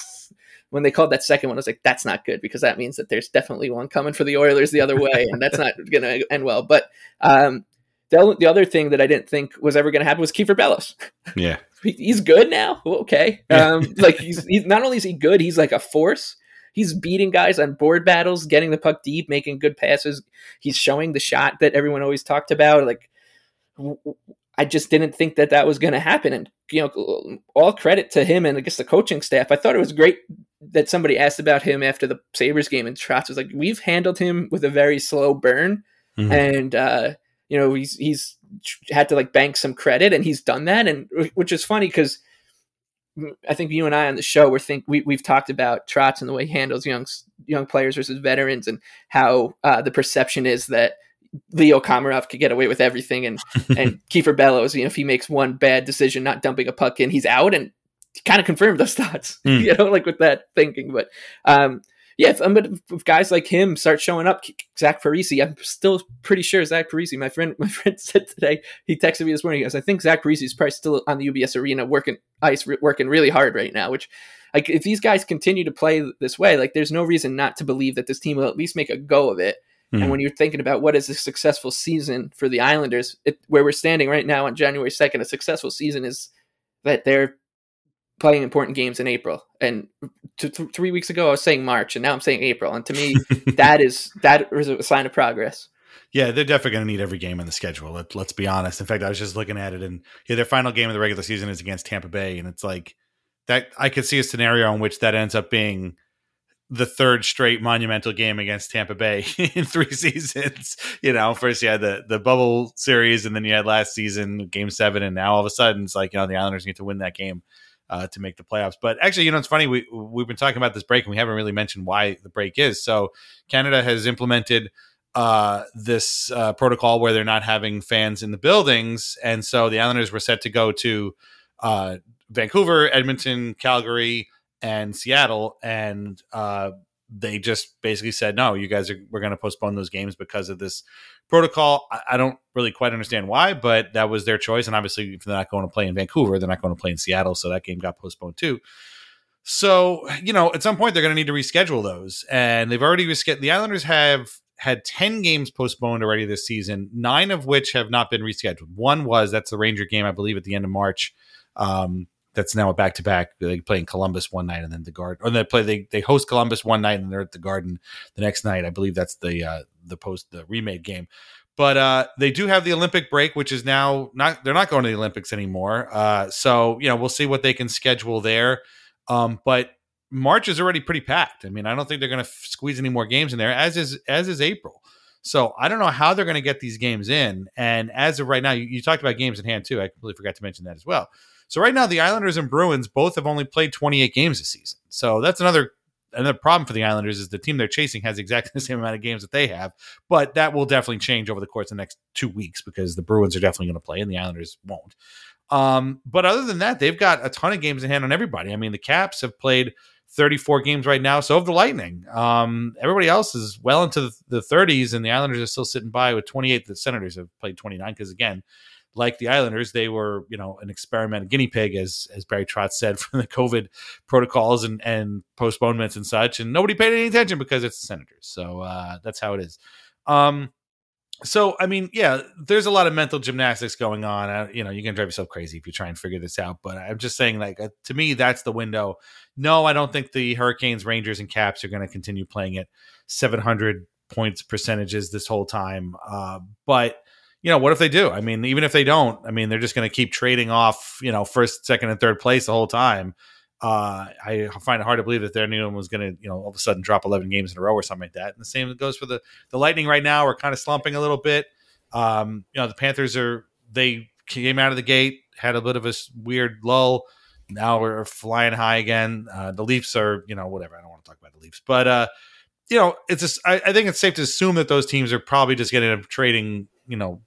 when they called that second one, I was like, that's not good because that means that there's definitely one coming for the Oilers the other way, and that's not going to end well. But um, the, the other thing that I didn't think was ever going to happen was Kiefer Bellows. Yeah, he's good now. Okay, um, like he's, he's not only is he good, he's like a force he's beating guys on board battles, getting the puck deep, making good passes. He's showing the shot that everyone always talked about. Like, I just didn't think that that was going to happen. And you know, all credit to him and I guess the coaching staff. I thought it was great that somebody asked about him after the Sabres game, and Trotz was like, "We've handled him with a very slow burn, mm-hmm. and uh, you know, he's he's had to like bank some credit, and he's done that, and which is funny because." I think you and I on the show we think we we've talked about Trotz and the way he handles young young players versus veterans, and how uh, the perception is that Leo Komarov could get away with everything, and and Kiefer Bellows, you know, if he makes one bad decision, not dumping a puck in, he's out, and kind of confirmed those thoughts, mm. you know, like with that thinking. But um, yeah, if, um, but if guys like him start showing up, Zach Parise, I'm still pretty sure Zach Parise. My friend, my friend said today, he texted me this morning. He goes, "I think Zach Parise is probably still on the UBS Arena working ice, working really hard right now." Which, like, if these guys continue to play this way, like, there's no reason not to believe that this team will at least make a go of it. Mm. And when you're thinking about what is a successful season for the Islanders, it, where we're standing right now on January 2nd, a successful season is that they're playing important games in April. And th- three weeks ago, I was saying March, and now I'm saying April. And to me, that is that is a sign of progress. Yeah, they're definitely going to need every game in the schedule. Let, us be honest. In fact, I was just looking at it, and yeah, their final game of the regular season is against Tampa Bay, and it's like that. I could see a scenario in which that ends up being the third straight monumental game against Tampa Bay in three seasons. You know, first you had the the bubble series, and then you had last season Game Seven, and now all of a sudden it's like you know the Islanders need to win that game uh, to make the playoffs. But actually, you know, it's funny we we've been talking about this break, and we haven't really mentioned why the break is. So Canada has implemented uh, this uh, protocol where they're not having fans in the buildings, and so the Islanders were set to go to uh, Vancouver, Edmonton, Calgary, and Seattle, and uh, they just basically said, "No, you guys are we're going to postpone those games because of this protocol." I, I, don't really quite understand why, but that was their choice, and obviously, if they're not going to play in Vancouver, they're not going to play in Seattle, so that game got postponed too. So, you know, at some point they're going to need to reschedule those, and they've already rescheduled. The Islanders have had 10 games postponed already this season, nine of which have not been rescheduled. One was that's the Ranger game, I believe, at the end of March. Um, that's now a back to back. They play in Columbus one night and then the Garden, or they play they they host Columbus one night and they're at the Garden the next night. I believe that's the uh, the post the remade game. But uh, they do have the Olympic break, which is now not they're not going to the Olympics anymore. Uh, so you know we'll see what they can schedule there. Um, but March is already pretty packed. I mean, I don't think they're going to f- squeeze any more games in there, as is as is April. So I don't know how they're going to get these games in. And as of right now, you, you, talked about games in hand too. I completely forgot to mention that as well. So right now, the Islanders and Bruins both have only played 28 games this season. So that's another another problem for the Islanders is the team they're chasing has exactly the same amount of games that they have. But that will definitely change over the course of the next two weeks because the Bruins are definitely going to play and the Islanders won't. Um, but other than that, they've got a ton of games in hand on everybody. I mean, the Caps have played 34 games right now. So have the Lightning. Um, everybody else is well into the 30s, and the Islanders are still sitting by with 28. The Senators have played 29 because, again, like the Islanders, they were you know an experiment, guinea pig, as as Barry Trotz said, from the COVID protocols and and postponements and such, and nobody paid any attention because it's the Senators. So uh, that's how it is. Um, so I mean, yeah, there's a lot of mental gymnastics going on. You know, you can drive yourself crazy if you try and figure this out. But I'm just saying, like uh, to me, that's the window. No, I don't think the Hurricanes, Rangers, and Caps are going to continue playing at 700 points percentages this whole time. Uh, but you know, what if they do? I mean, even if they don't, I mean, they're just going to keep trading off, you know, first, second, and third place the whole time. Uh, I find it hard to believe that their new one was going to, you know, all of a sudden drop 11 games in a row or something like that. And the same goes for the the Lightning right now. We're kind of slumping a little bit. Um, you know, the Panthers are they came out of the gate, had a bit of a weird lull. Now we're flying high again. Uh, the Leafs are, you know, whatever. I don't want to talk about the Leafs, but uh, you know, it's just I, I think it's safe to assume that those teams are probably just getting up trading, you know,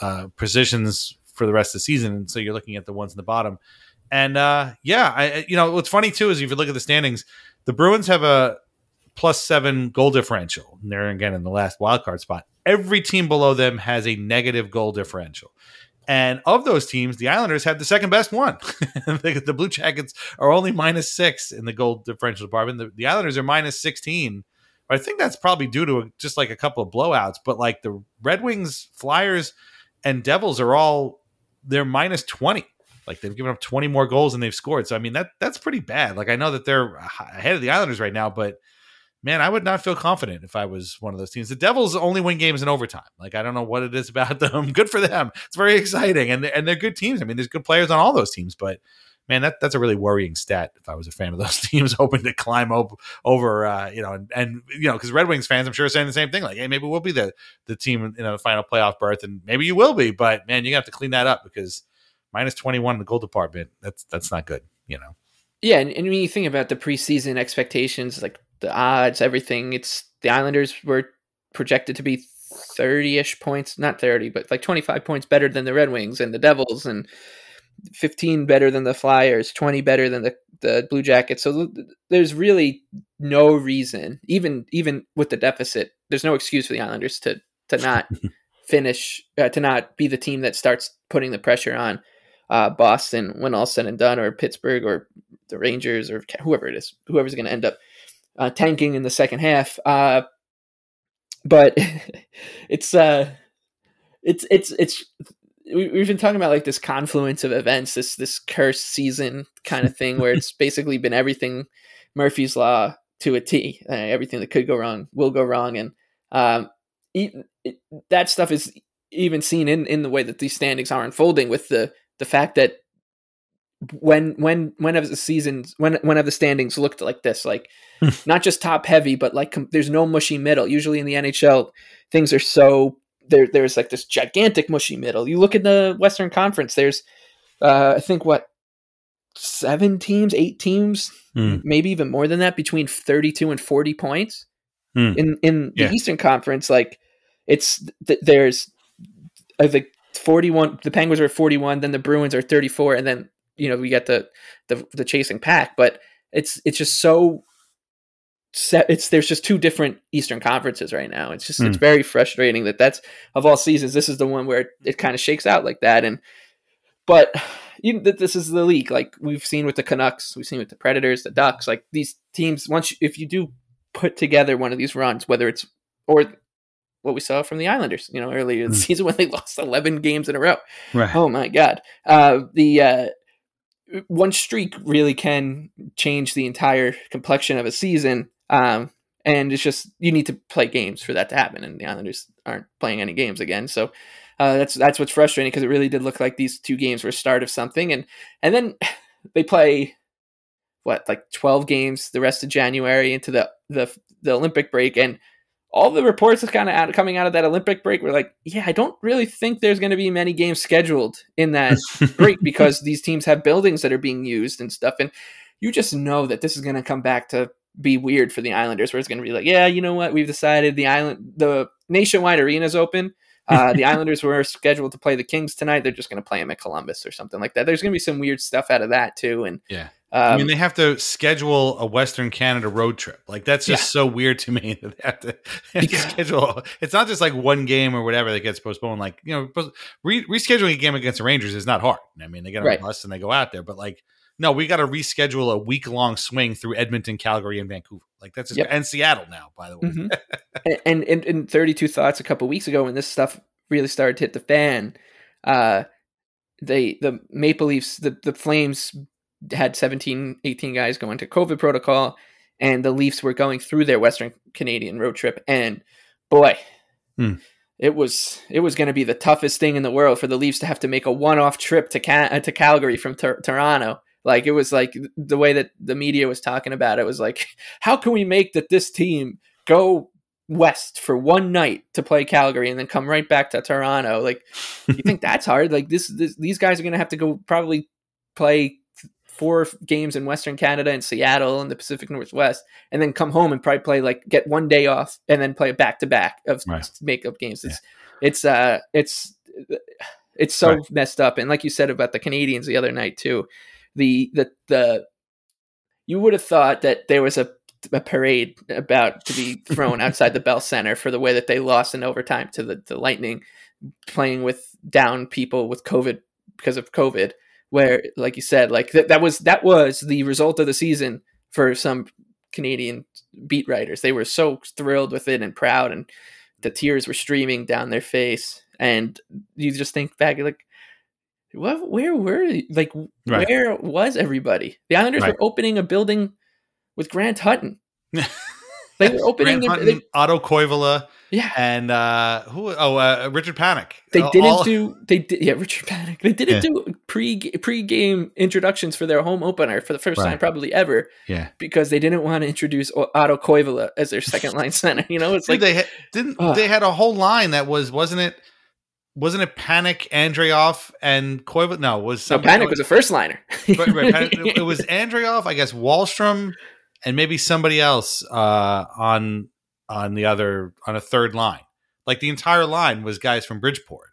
uh, positions for the rest of the season. And so you're looking at the ones in the bottom. And uh, yeah, I you know what's funny too is if you look at the standings, the Bruins have a plus seven goal differential. And they're again in the last wild card spot. Every team below them has a negative goal differential. And of those teams, the Islanders have the second best one. the, Blue Jackets are only minus six in the goal differential department. The, the, Islanders are minus 16. I think that's probably due to just like a couple of blowouts. But like the Red Wings, Flyers, and Devils are all they're minus 20. Like they've given up 20 more goals than they've scored. So I mean that that's pretty bad. Like I know that they're ahead of the Islanders right now, but man, I would not feel confident if I was one of those teams. The Devils only win games in overtime. Like I don't know what it is about them. Good for them. It's very exciting, and and they're good teams. I mean, there's good players on all those teams, but man, that that's a really worrying stat. If I was a fan of those teams, hoping to climb over, over uh, you know, and, and you know, because Red Wings fans, I'm sure, are saying the same thing. Like, hey, maybe we'll be the the team in the final playoff berth, and maybe you will be, but man, you're gonna have to clean that up because minus 21 in the goal department, that's that's not good, you know. Yeah, and, and when you think about the preseason expectations, like the odds, everything, it's the Islanders were projected to be 30-ish points, not 30, but like 25 points better than the Red Wings and the Devils and 15 better than the Flyers, 20 better than the, the Blue Jackets. So there's really no reason, even even with the deficit, there's no excuse for the Islanders to to not finish, uh, to not be the team that starts putting the pressure on uh, Boston when all's said and done, or Pittsburgh, or the Rangers, or whoever it is, whoever's going to end up uh, tanking in the second half. Uh, but it's uh, it's it's it's we've been talking about like this confluence of events, this this cursed season kind of thing, where it's basically been everything Murphy's law to a T. Uh, everything that could go wrong will go wrong, and um, it, it, that stuff is even seen in in the way that these standings are unfolding with the the fact that when when when have the seasons when when have the standings looked like this like not just top heavy but like com- there's no mushy middle usually in the NHL things are so there there's like this gigantic mushy middle you look at the western conference there's uh i think what seven teams eight teams Hmm. maybe even more than that between 32 and 40 points Hmm. in in Yeah. the eastern conference like it's th- there's I think 41 the penguins are 41 then the bruins are 34 and then you know we get the the, the chasing pack but it's it's just so set it's there's just two different eastern conferences right now it's just it's Mm. very frustrating that that's of all seasons this is the one where it, it kind of shakes out like that and but you know, this is the league like we've seen with the canucks we've seen with the predators the ducks like these teams once you, if you do put together one of these runs whether it's or what we saw from the islanders you know earlier in the Mm. season when they lost 11 games in a row Right. Oh my god. Uh, the uh, one streak really can change the entire complexion of a season. Um, and it's just you need to play games for that to happen, and the Islanders aren't playing any games again. So uh, that's that's what's frustrating because it really did look like these two games were a start of something, and and then they play what like twelve games the rest of January into the the the Olympic break, and all the reports is kind of out, coming out of that Olympic break were like, yeah, I don't really think there's going to be many games scheduled in that break because these teams have buildings that are being used and stuff, and you just know that this is going to come back to be weird for the Islanders, where it's going to be like, yeah, you know what, we've decided the island, the nationwide arena is open. Uh, the Islanders were scheduled to play the Kings tonight. They're just going to play them at Columbus or something like that. There's going to be some weird stuff out of that too, and Yeah. um, I mean, they have to schedule a Western Canada road trip. Like that's just Yeah. so weird to me that they have to, to schedule. It's not just like one game or whatever that gets postponed. Like you know, re- rescheduling a game against the Rangers is not hard. I mean, they get on Right. a bus and they go out there. But like, no, we got to reschedule a week long swing through Edmonton, Calgary, and Vancouver. Like that's just Yep. and Seattle now. By the way, Mhm. and, and, and and 32 thoughts a couple weeks ago when this stuff really started to hit the fan uh they the maple leafs the, the flames had 17 18 guys go into covid protocol and the leafs were going through their western canadian road trip and boy Hmm. it was it was going to be the toughest thing in the world for the leafs to have to make a one-off trip to Ca- uh, to calgary from Tor- toronto like it was like the way that the media was talking about it was like how can we make that this team go west for one night to play Calgary and then come right back to Toronto. Like, you think that's hard? Like this, this these guys are going to have to go probably play four games in Western Canada and Seattle and the Pacific Northwest, and then come home and probably play like get one day off and then play a back to back of Right. makeup games. It's it's uh it's it's so Right. messed up. And like you said about the Canadiens the other night too, the the the you would have thought that there was a a parade about to be thrown outside the Bell Center for the way that they lost in overtime to the, the Lightning, playing with down people with COVID because of COVID. Where, like you said, like that that was that was the result of the season for some Canadian beat writers. They were so thrilled with it and proud, and the tears were streaming down their face. And you just think back, like, what? Where were like? Right. Where was everybody? The Islanders Right. were opening a building with Grant Hutton. They were opening. Grant their- Hutton, they- Otto Koivula, yeah, and uh, who? Oh, uh, Richard Panik. they didn't all- do. They did. Yeah, Richard Panik. They didn't Yeah. do pre pre game introductions for their home opener for the first time probably ever Yeah, because they didn't want to introduce Otto Koivula as their second line center. You know, it's Dude, like they ha- didn't. Ugh. They had a whole line that was wasn't it? Wasn't it Panik, Andreoff, and Koivula? No, it was so somebody- Panik was a first liner. Right, right, Panik- it was Andreoff, I guess Wahlstrom, and maybe somebody else uh, on on the other on a third line. Like the entire line was guys from Bridgeport,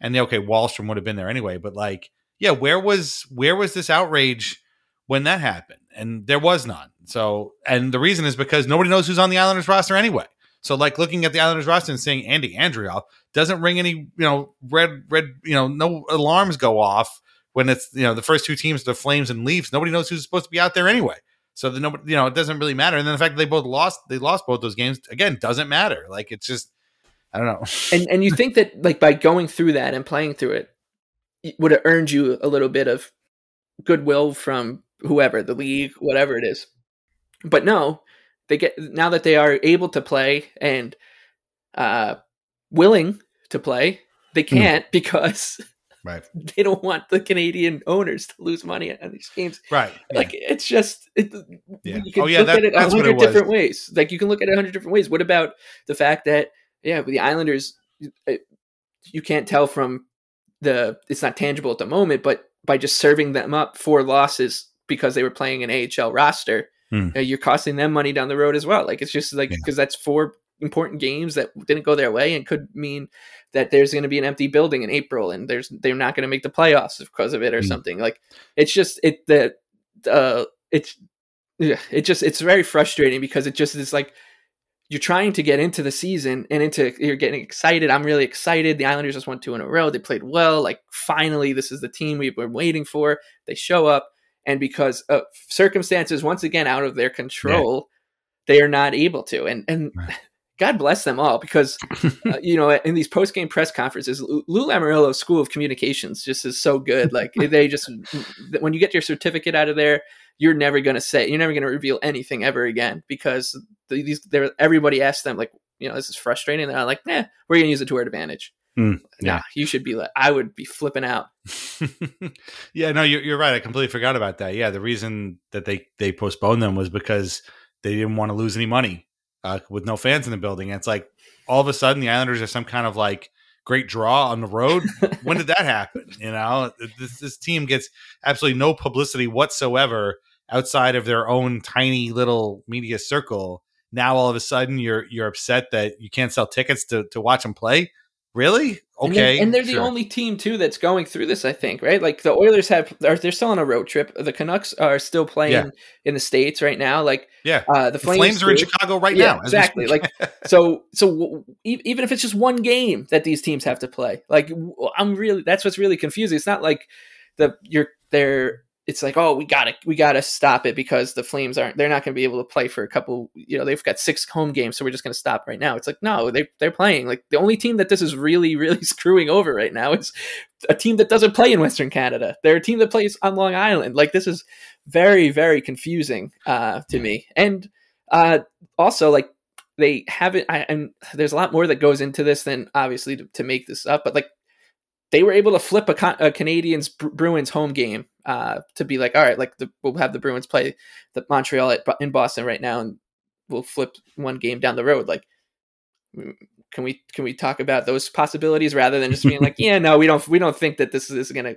and they, okay, Wahlstrom would have been there anyway. But like, yeah, where was where was this outrage when that happened? And there was none. So, and the reason is because nobody knows who's on the Islanders roster anyway. So, like looking at the Islanders roster and saying Andy Andreoff doesn't ring any, you know, red red, you know, no alarms go off when it's you know the first two teams, the Flames and Leafs. Nobody knows who's supposed to be out there anyway. So the nobody, you know, it doesn't really matter. And then the fact that they both lost, they lost both those games again doesn't matter. Like it's just, I don't know. and and you think that like by going through that and playing through it, would have earned you a little bit of goodwill from whoever the league, whatever it is. But no, they get now that they are able to play and uh, willing to play, they Hmm. can't because right, they don't want the Canadian owners to lose money on these games. right, Like it's just it, Yeah. you can Oh, yeah, look that- at it a that's what it hundred different ways. Like you can look at it a hundred different ways. What about the fact that yeah, the Islanders, it- you can't tell from the it's not tangible at the moment, but by just serving them up four losses because they were playing an AHL roster, Hmm. uh, you're costing them money down the road as well. Like it's just like Yeah. because that's four important games that didn't go their way and could mean that there's going to be an empty building in April and there's they're not going to make the playoffs because of it or Hmm. something. Like it's just it the uh it's yeah, it just it's very frustrating because it just is like you're trying to get into the season and into you're getting excited. I'm really excited. The Islanders just won two in a row. They played well. Like finally, this is the team we've been waiting for. They show up, and because of circumstances once again out of their control, they are not able to. And and God bless them all because uh, you know in these post game press conferences, Lou Lamoriello's School of Communications just is so good. Like they just when you get your certificate out of there, you're never going to say you're never going to reveal anything ever again because the- these there everybody asks them like you know this is frustrating. They're like, nah, we're going to use it to our advantage. Hmm, Nah, you should be like, I would be flipping out. yeah, no, you're, you're right. I completely forgot about that. Yeah, the reason that they they postponed them was because they didn't want to lose any money uh, with no fans in the building. And it's like all of a sudden the Islanders are some kind of like great draw on the road. when did that happen? You know, this this team gets absolutely no publicity whatsoever outside of their own tiny little media circle. Now all of a sudden you're you're upset that you can't sell tickets to to watch them play. Really? And they're- Okay, and they're, the only team too that's going through this. I think, right? Like the Oilers have, are they're still on a road trip. The Canucks are still playing Yeah. in the states right now. Like, Yeah. uh, the The Flames, Flames are in. Chicago right Yeah, now. exactly. Like, so, so w- even if it's just one game that these teams have to play, like, I'm really that's what's really confusing. It's not like the you're they're. It's like, oh, we gotta we gotta stop it because the Flames aren't. They're not going to be able to play for a couple. You know, they've got six home games, so we're just going to stop right now. It's like, no, they they're playing. Like the only team that this is really really screwing over right now is a team that doesn't play in Western Canada. They're a team that plays on Long Island. Like this is very very confusing uh, to me. And uh, also, like they haven't. I, and there's a lot more that goes into this than obviously to, to make this up. But like they were able to flip a, Con- a Canadiens Bruins home game uh, to be like, all right, like the, we'll have the Bruins play the Montreal at, in Boston right now, and we'll flip one game down the road. Like, can we can we talk about those possibilities rather than just being like, yeah, no, we don't we don't think that this is going to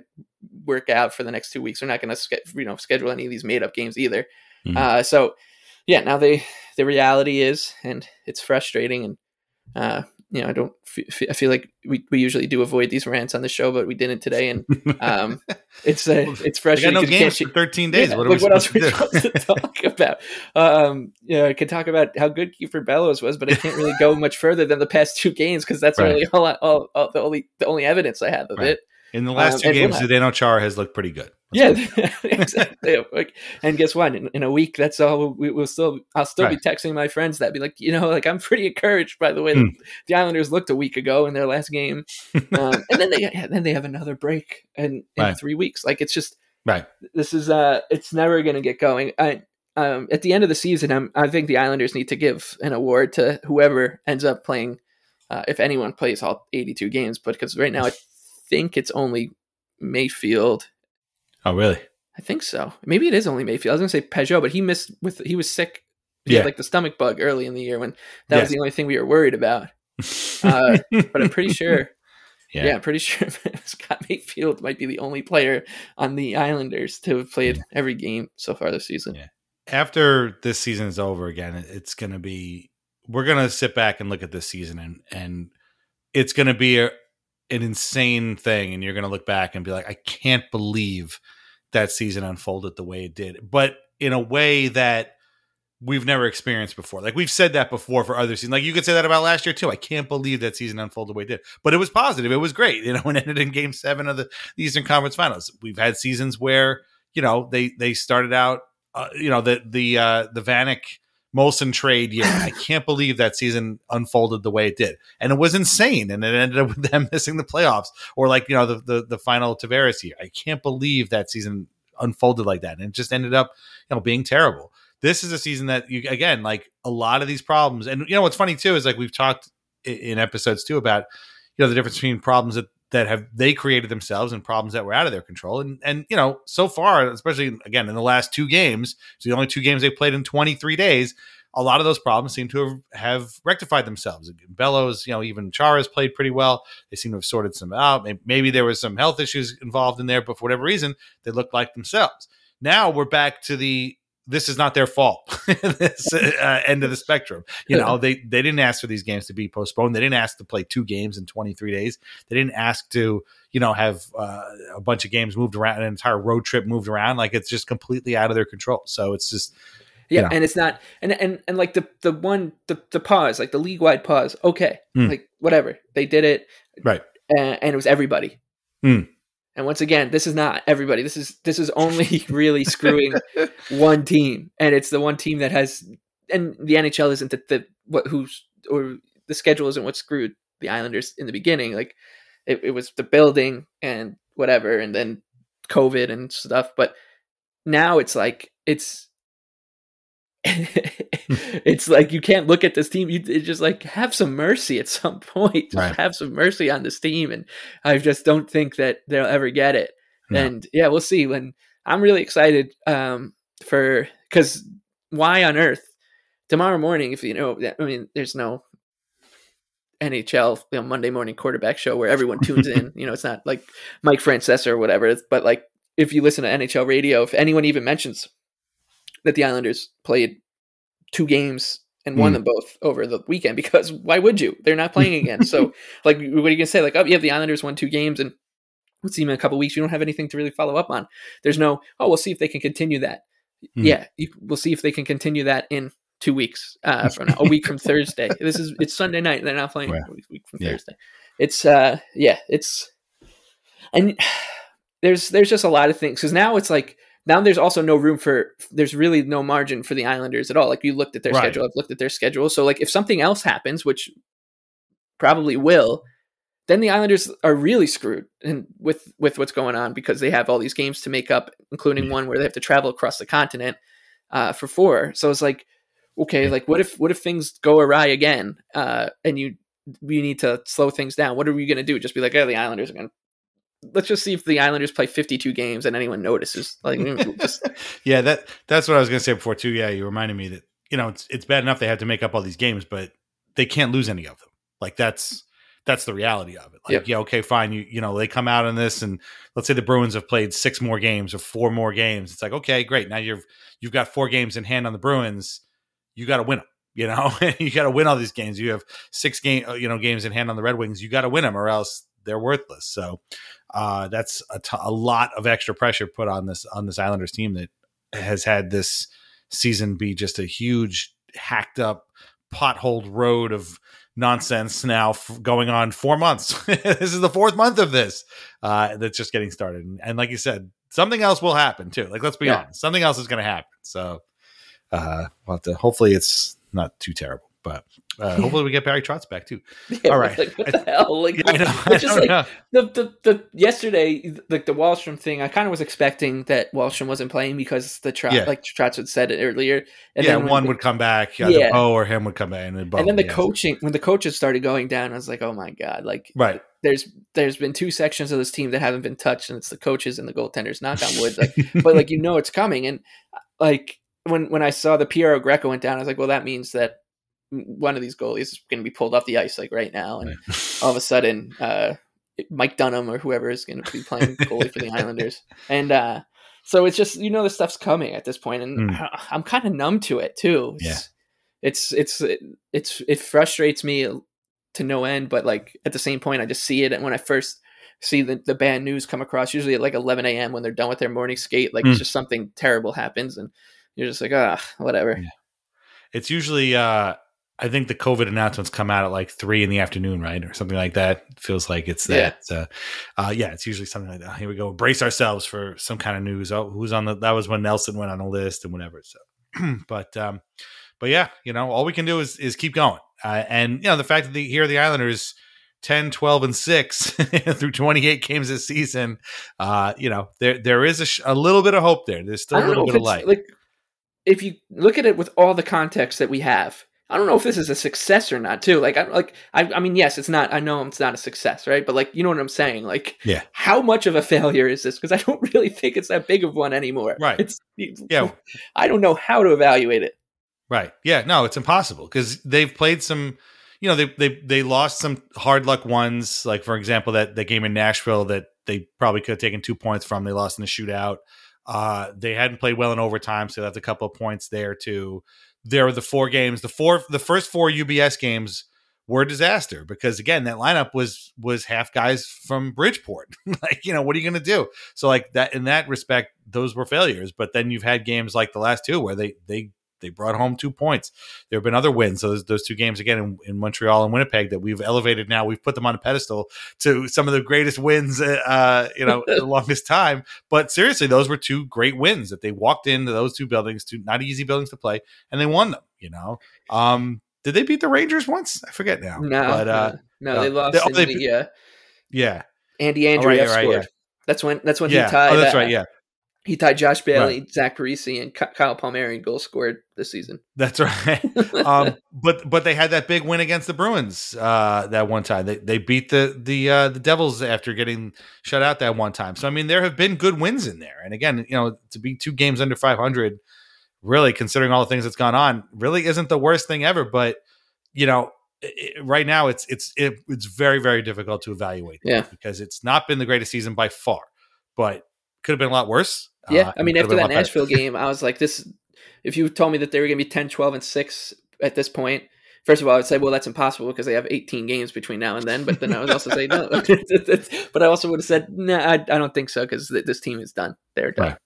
work out for the next two weeks. We're not going to ske- you know schedule any of these made up games either. Mhm. Uh, so yeah, now they the reality is, and it's frustrating, and uh, you know, I don't. F- I feel like we, we usually do avoid these rants on the show, but we didn't today, and um, it's uh, it's They got no you games for 13 days. yeah, what are like, we what else are we supposed to talk about? Um, yeah, I could talk about how good Kiefer Bellows was, but I can't really go much further than the past two games because that's Right. really all, I, all, all the only the only evidence I have of Right. it. In the last Um, two games, Zdeno Chara has looked pretty good. Yeah, exactly. Like, and guess what? In, in a week, that's all we will still. I'll still be texting my friends that be like, you know, like I'm pretty encouraged by the way that the Islanders looked a week ago in their last game, um, and then they then they have another break in, in Right. three weeks. Like it's just Right. this is uh it's never going to get going I, um, at the end of the season I'm, i think the islanders need to give an award to whoever ends up playing uh, if anyone plays all 82 games but because right now think it's only mayfield Oh, really? i think so maybe it is only mayfield i was going to say Pageau but he missed with he was sick he Yeah. had like the stomach bug early in the year when that Yes. was the only thing we were worried about uh, but i'm pretty sure Yeah. yeah, I'm pretty sure Scott Mayfield might be the only player on the Islanders to have played every game so far this season. Yeah. After this season is over again, it's going to be, we're going to sit back and look at this season and, and it's going to be a, an insane thing. And you're going to look back and be like, I can't believe that season unfolded the way it did, but in a way that we've never experienced before. Like we've said that before for other seasons. Like you could say that about last year too. I can't believe that season unfolded the way it did. But it was positive. It was great. You know, and ended in game seven of the Eastern Conference Finals. We've had seasons where, you know, they they started out uh, you know the the uh, the Vanek Molson trade year. I can't believe that season unfolded the way it did, and it was insane. And it ended up with them missing the playoffs, or like you know the the, the final Tavares year. I can't believe that season unfolded like that, and it just ended up you know being terrible. This is a season that you again like a lot of these problems, and you know what's funny too is like we've talked in, in episodes too about you know the difference between problems that that have they created themselves and problems that were out of their control. And and you know, so far, especially again in the last two games, so the only two games they played in 23 days, a lot of those problems seem to have, have rectified themselves. Bellows, you know, even Chara's played pretty well. They seem to have sorted some out. Maybe there was some health issues involved in there, but for whatever reason, they looked like themselves. Now we're back to the this is not their fault. this uh, end of the spectrum. You know, they they didn't ask for these games to be postponed. They didn't ask to play two games in 23 days. They didn't ask to, you know, have uh, a bunch of games moved around, an entire road trip moved around. Like it's just completely out of their control. So it's just yeah, you know. and it's not and and and like the the one the the pause, like the league wide pause. Okay, mm. like whatever they did it right, and, and it was everybody. Mm. And once again, this is not everybody. This is this is only really screwing one team, and it's the one team that has. And the NHL isn't the, the what who's or the schedule isn't what screwed the Islanders in the beginning. Like it, it was the building and whatever, and then COVID and stuff. But now it's like it's it's like you can't look at this team. You just like have some mercy at some point. Right. Have some mercy on this team, and I just don't think that they'll ever get it. No. And yeah, we'll see. When I'm really excited um, for because why on earth tomorrow morning? If you know, I mean, there's no NHL you know, Monday morning quarterback show where everyone tunes in. you know, it's not like Mike Francesa or whatever. But like if you listen to NHL radio, if anyone even mentions that the Islanders played two games and won mm. them both over the weekend because why would you? They're not playing again. so, like, what are you gonna say? Like, oh, yeah, the Islanders won two games and let's see them in a couple weeks. You don't have anything to really follow up on. There's no, oh, we'll see if they can continue that. Mm. Yeah, you, we'll see if they can continue that in two weeks uh, from now, a week from Thursday. This is it's Sunday night. They're not playing a week from yeah. Thursday. It's uh, yeah, it's and there's there's just a lot of things because now it's like now there's also no room for there's really no margin for the Islanders at all. Like you looked at their right. schedule, I've looked at their schedule. So like if something else happens, which probably will, then the Islanders are really screwed and with with what's going on because they have all these games to make up, including yeah. one where they have to travel across the continent uh, for four. So it's like, okay, like what if what if things go awry again, uh, and you you need to slow things down? What are we going to do? Just be like, oh, the Islanders are going to let's just see if the Islanders play 52 games and anyone notices. Like, just... yeah, that that's what I was going to say before too. Yeah, you reminded me that you know it's it's bad enough they have to make up all these games, but they can't lose any of them. Like that's that's the reality of it. Like, yep. yeah, okay, fine. You you know they come out in this, and let's say the Bruins have played six more games or four more games. It's like okay, great. Now you've you've got four games in hand on the Bruins. You got to win them. You know, you got to win all these games. You have six game, uh, you know, games in hand on the Red Wings. You got to win them, or else they're worthless. So uh, that's a, t- a lot of extra pressure put on this on this Islanders team that has had this season be just a huge hacked up potholed road of nonsense now f- going on four months. this is the fourth month of this uh, that's just getting started, and, and, like you said, something else will happen too. Like let's be yeah. honest, something else is going to happen. So uh, we'll have to, hopefully it's not too terrible. But uh, hopefully we get Barry Trotz back too. Yeah, All right. Like, what the hell? Like, I know, I just like know. the, the the yesterday, like the Wahlstrom thing. I kind of was expecting that Wahlstrom wasn't playing because the Trotz, yeah. like Trotz had said it earlier. And yeah, one would come back. Yeah, Bo or him would come back, and then, and then the yeah. coaching when the coaches started going down, I was like, oh my god, like right. There's there's been two sections of this team that haven't been touched, and it's the coaches and the goaltenders. Knock on wood, like, but like you know it's coming, and like when when I saw the Piero Greco went down, I was like, well, that means that one of these goalies is going to be pulled off the ice like right now, and all of a sudden, uh, Mike Dunham or whoever is going to be playing goalie for the Islanders, and uh, so it's just you know the stuff's coming at this point, and mm. I'm kind of numb to it too. It's, yeah, it's it's it's it frustrates me to no end, but like at the same point, I just see it, and when I first see the, the bad news come across, usually at like 11 a.m. when they're done with their morning skate, like mm. just something terrible happens, and you're just like, ah, whatever. Yeah. It's usually uh I think the COVID announcements come out at like three in the afternoon, right, or something like that. It feels like it's that. Yeah. Uh, uh, yeah, it's usually something like that. Here we go. Brace ourselves for some kind of news. Oh, who's on the? That was when Nelson went on the list and whatever. So, but um, but yeah, you know, all we can do is is keep going. Uh, and you know, the fact that the, here the Islanders 10, 12, and 6 through 28 games this season, uh, you know, there there is a, sh- a little bit of hope there. There's still a little bit of light. Like, if you look at it with all the context that we have, I don't know if this is a success or not, too. Like, I like, I, I mean, yes, it's not. I know it's not a success, right? But like, you know what I'm saying? Like, yeah, how much of a failure is this? Because I don't really think it's that big of one anymore. Right. It's yeah. I don't know how to evaluate it. Right. Yeah. No, it's impossible because they've played some you know, they they they lost some hard luck ones, like for example, that that game in Nashville that they probably could have taken two points from. They lost in the shootout. Uh, they hadn't played well in overtime, so that's a couple of points there too. There were the four games, the four, the first four UBS games were a disaster because again, that lineup was was half guys from Bridgeport. like, you know, what are you going to do? So like that in that respect, those were failures. But then you've had games like the last two where they they they brought home two points. There have been other wins. Those those two games again in, in, Montreal and Winnipeg that we've elevated now. We've put them on a pedestal to some of the greatest wins, uh, uh you know, the longest time. But seriously, those were two great wins that they walked into those two buildings, two not easy buildings to play, and they won them. You know, um, did they beat the Rangers once? I forget now. No, but uh, no, no, they lost. They, oh, they, the, uh, yeah, Andy Andrew oh, right, right, scored. Yeah. That's when. That's when yeah. he tied. Oh, that's right. Yeah. He tied Josh Bailey, right. Zach Parise, and Kyle Palmieri goal scored this season. That's right. um, but but they had that big win against the Bruins uh, that one time. They they beat the the uh, the Devils after getting shut out that one time. So I mean, there have been good wins in there. And again, you know, to be two games under five hundred, really considering all the things that's gone on, really isn't the worst thing ever. But you know, it, right now it's it's it, it's very very difficult to evaluate. Yeah, because it's not been the greatest season by far, but could have been a lot worse. Yeah, uh, I mean, after that Nashville game, I was like, this. If you told me that they were going to be 10, 12, and six at this point, first of all, I would say, well, that's impossible because they have 18 games between now and then. But then I would also say, no. but I also would have said, no, nah, I, I, don't think so because th- this team is done. They're done. Right.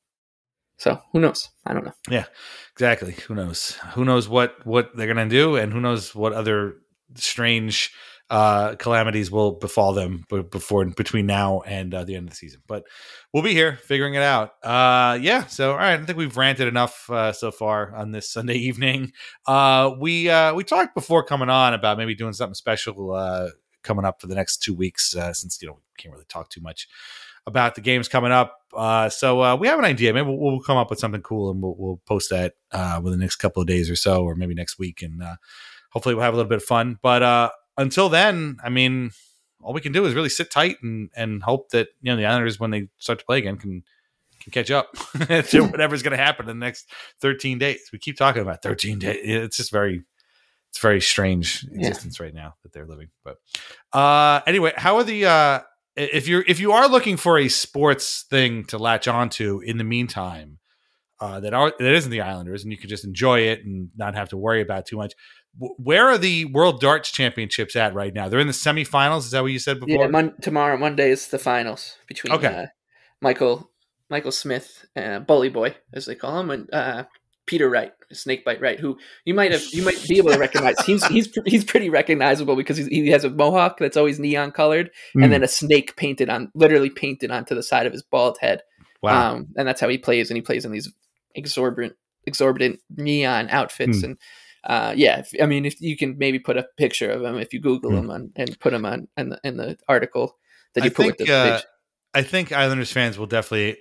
So who knows? I don't know. Yeah, exactly. Who knows? Who knows what what they're going to do, and who knows what other strange uh, calamities will befall them before between now and uh, the end of the season. But we'll be here figuring it out. Uh, yeah. So all right, I think we've ranted enough uh, so far on this Sunday evening. Uh, we uh, we talked before coming on about maybe doing something special uh, coming up for the next two weeks uh, since you know we can't really talk too much about the games coming up. Uh, so uh, we have an idea. Maybe we'll, we'll, come up with something cool and we'll, we'll post that uh, within the next couple of days or so, or maybe next week, and uh, hopefully we'll have a little bit of fun. But uh, until then, I mean, all we can do is really sit tight and and hope that you know the Islanders when they start to play again can can catch up to whatever's going to happen in the next 13 days. We keep talking about 13 days. It's just very it's very strange existence yeah. right now that they're living. But uh anyway, how are the uh if you're if you are looking for a sports thing to latch onto in the meantime, uh, that are that isn't the Islanders, and you can just enjoy it and not have to worry about too much where are the World Darts Championships at right now? They're in the semifinals. Is that what you said before? Yeah, mon- tomorrow Monday is the finals between okay. uh, Michael Michael Smith, uh, Bully Boy as they call him, and uh, Peter Wright, Snakebite Wright, who you might have you might be able to recognize. he's he's he's pretty recognizable because he has a mohawk that's always neon colored, mm. and hmm. then a snake painted on, literally painted onto the side of his bald head. Wow! Um, and that's how he plays, and he plays in these exorbitant exorbitant neon outfits mm. and uh, yeah, if, I mean, if you can maybe put a picture of him if you Google mm. him on, and put him on in the, in the article that you I put think, with the uh, I think Islanders fans will definitely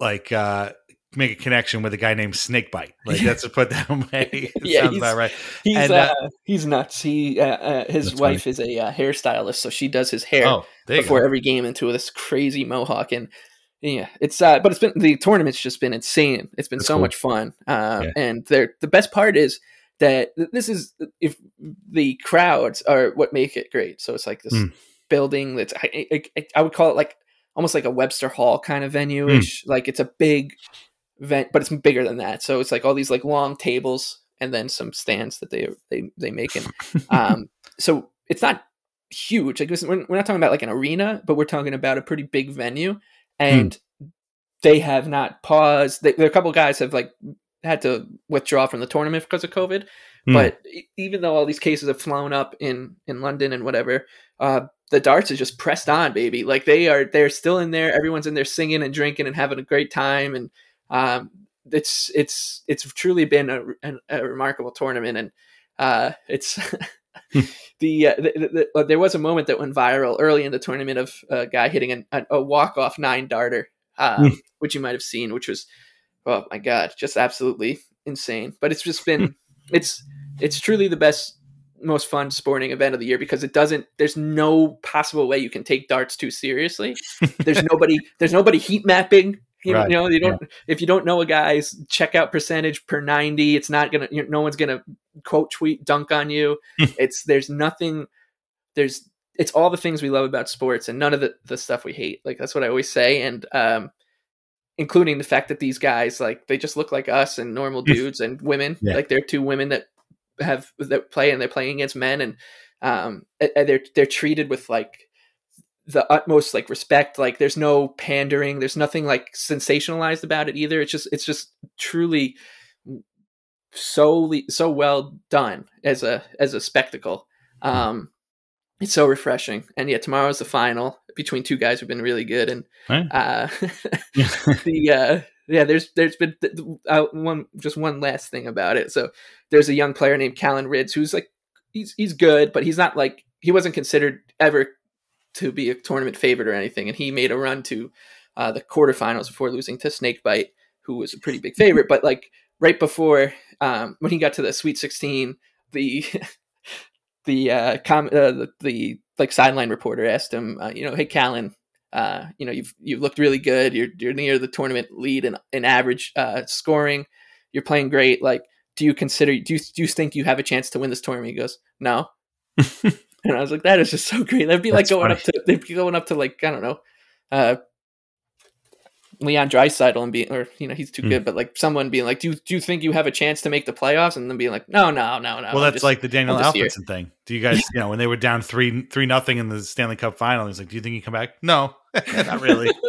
like uh, make a connection with a guy named Snakebite. Like that's to put that way. yeah, sounds about right. He's and, uh, uh, he's nuts. He uh, uh his wife funny. is a uh, hairstylist, so she does his hair oh, before go. every game into this crazy mohawk and. Yeah, it's uh, but it's been the tournament's just been insane. It's been that's so cool. much fun, uh, yeah. and they're the best part is that this is if the crowds are what make it great. So it's like this mm. building that's I, I, I, would call it like almost like a Webster Hall kind of venue ish. Mm. Like it's a big event, but it's bigger than that. So it's like all these like long tables and then some stands that they they they make. And um, so it's not huge. Like we're, we're not talking about like an arena, but we're talking about a pretty big venue, and mm. they have not paused. They, there are a couple guys have like had to withdraw from the tournament because of COVID. Hmm. But even though all these cases have flown up in in London and whatever, uh, the darts is just pressed on, baby. Like they are, they're still in there. Everyone's in there singing and drinking and having a great time, and um, it's it's it's truly been a, a, a remarkable tournament, and uh, it's. the, uh, the, the, the there was a moment that went viral early in the tournament of a guy hitting an, a, a walk off nine darter, um, Hmm. which you might have seen, which was oh my god, just absolutely insane. But it's just been it's it's truly the best most fun sporting event of the year because it doesn't there's no possible way you can take darts too seriously. There's nobody there's nobody heat mapping. You, know- Right, you know, you don't if you don't know a guy's checkout percentage per 90, it's not gonna you no one's gonna quote tweet dunk on you. it's there's nothing there's it's all the things we love about sports and none of the, the stuff we hate. Like that's what I always say. And um including the fact that these guys like they just look like us and normal dudes and women. Yeah. Like they're two women that have that play and they're playing against men and um and they're they're treated with like the utmost like respect. Like there's no pandering. There's nothing like sensationalized about it either. It's just it's just truly so so well done as a as a spectacle. Um it's so refreshing. And yeah tomorrow's the final between two guys who've been really good and Right. uh the uh yeah there's there's been th- uh, one just one last thing about it. So there's a young player named Callan Rydz who's like he's he's good but he's not like he wasn't considered ever to be a tournament favorite or anything and he made a run to uh the quarterfinals before losing to Snakebite who was a pretty big favorite. But like right before um when he got to the sweet 16 the the uh, com- uh the, the like sideline reporter asked him, uh, you know, hey Callan, uh, you know, you've you've looked really good. You're you're near the tournament lead in, in average uh, scoring. You're playing great. Like, do you consider do you do you think you have a chance to win this tournament? He goes, no. and I was like, that is just so great. That'd be like going funny. up to they'd be going up to like I don't know, uh, Leon Draisaitl and being, or you know, he's too Hmm. good, but like someone being like, do you, do you think you have a chance to make the playoffs? And then being like, no, no, no, no. well, I'm that's just- like the Daniel I'm here." Alfredsson thing. Do you guys, you know, when they were down three three nothing in the Stanley Cup final, he's like, "Do you think you come back?" No, not really.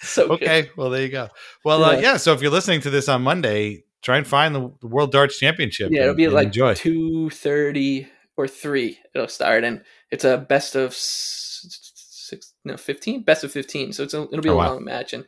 So good. okay, well there you go. Well, uh, Yeah. yeah. So if you're listening to this on Monday, try and find the, the World Darts Championship. Yeah, it'll and- be and like enjoy. two thirty or three. It'll start, and it's a best of s- six, no, fifteen, best of fifteen. So it's a, it'll be Oh, a wow. long match, and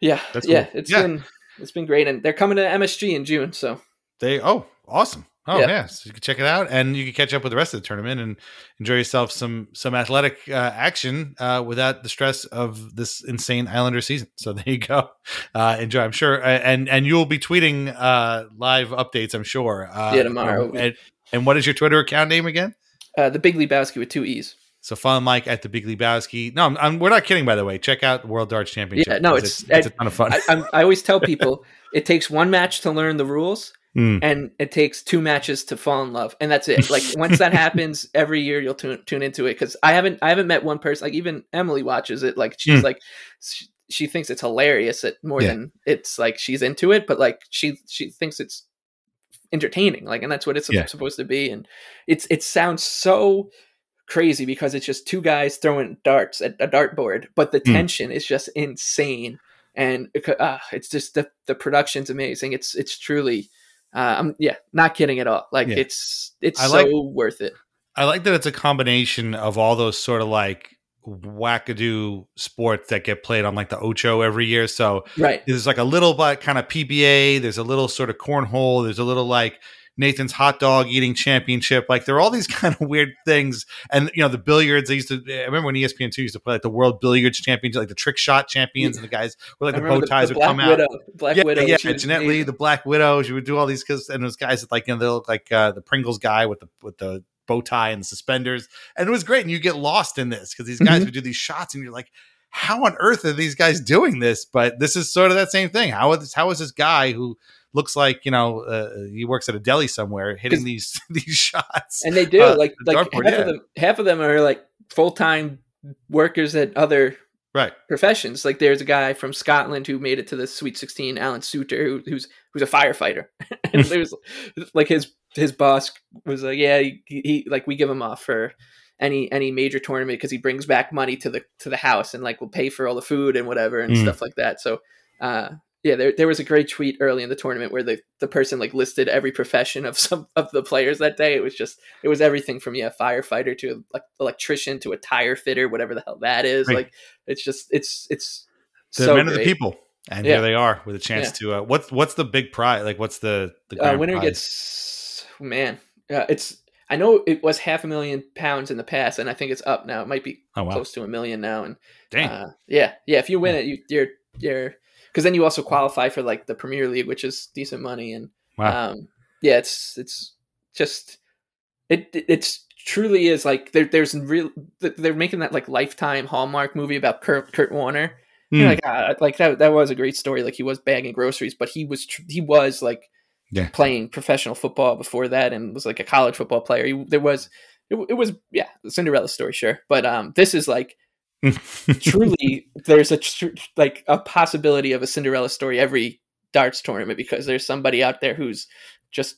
yeah, That's yeah, cool. it's Yeah. been it's been great, and they're coming to MSG in June. So They oh awesome. Oh Yeah. yeah, so you can check it out, and you can catch up with the rest of the tournament and enjoy yourself some some athletic uh, action uh, without the stress of this insane Islander season. So there you go. Uh, enjoy. I'm sure, and and you'll be tweeting uh, live updates. I'm sure. Uh, Yeah, tomorrow. And, and what is your Twitter account name again? uh, the Big Lebowski with two e's. So follow Mike at the Big Lebowski. No, I'm, I'm, we're not kidding. By the way, check out the World Darts Championship. Yeah, no, because it's- it's, a ton of fun. I, I always tell people it takes one match to learn the rules. Mm. And it takes two matches to fall in love, and that's it. Like once that happens, every year you'll tune tune into it. Because I haven't I haven't met one person like even Emily watches it. Like she's Mm. like she, she thinks it's hilarious. It more Yeah. than it's like she's into it, but like she she thinks it's entertaining. Like, and that's what it's Yeah. supposed to be. And it's it sounds so crazy because it's just two guys throwing darts at a dartboard, but the Mm. tension is just insane. And uh, it's just the the production's amazing. It's it's truly, uh, I'm yeah, not kidding at all. Like Yeah. it's it's I so like- worth it. I like that it's a combination of all those sort of like wackadoo sports that get played on like the Ocho every year. So Right. there's like a little but kind of PBA, there's a little sort of cornhole, there's a little like Nathan's hot dog eating championship. Like there are all these kind of weird things. And you know, the billiards, they used to I remember when ESPN two used to play like the world billiards championship, like the trick shot champions, and the guys with like I the bow ties would Black come out. Black yeah, Widow. yeah, Jeanette Lee, the Black Widow. She would do all these because and those guys that like you know they look like uh, the Pringles guy with the with the bow tie and the suspenders, and it was great. And you get lost in this because these guys Mhm. would do these shots, and you're like, how on earth are these guys doing this? But this is sort of that same thing. How is how is this guy who looks like you know uh, he works at a deli somewhere hitting these these shots? and they do uh, like the like half yeah. of them half of them are like full time workers at other right. professions. Like there's a guy from Scotland who made it to the Sweet 16, Alan Soutar, who, who's who's a firefighter. and there's like his his boss was like, yeah, he, he like we give him off for any any major tournament because he brings back money to the to the house and like will pay for all the food and whatever and Mm. stuff like that. So uh Yeah, there there was a great tweet early in the tournament where the, the person like listed every profession of some of the players that day. It was just it was everything from yeah, firefighter to like electrician to a tire fitter, whatever the hell that is. Right. Like it's just it's it's the so men great. of the people. And yeah. here they are with a chance yeah. to uh, what's what's the big prize? Like what's the the uh, winner prize? gets man. Yeah, it's I know it was half a million pounds in the past, and I think it's up now. It might be oh, wow. close to a million now. And Dang. Uh, yeah, yeah. If you win it, you, you're you're because then you also qualify for like the Premier League, which is decent money. And wow. um, yeah, it's it's just it it's truly is like there, there's real they're making that like lifetime hallmark movie about Kurt, Kurt Warner. Mm. Like uh, like that that was a great story. Like he was bagging groceries, but he was he was like yeah. playing professional football before that and was like a college football player. He, there was it, it was yeah, Cinderella story, sure, but um, this is like truly there's a tr- like a possibility of a Cinderella story every darts tournament because there's somebody out there who's just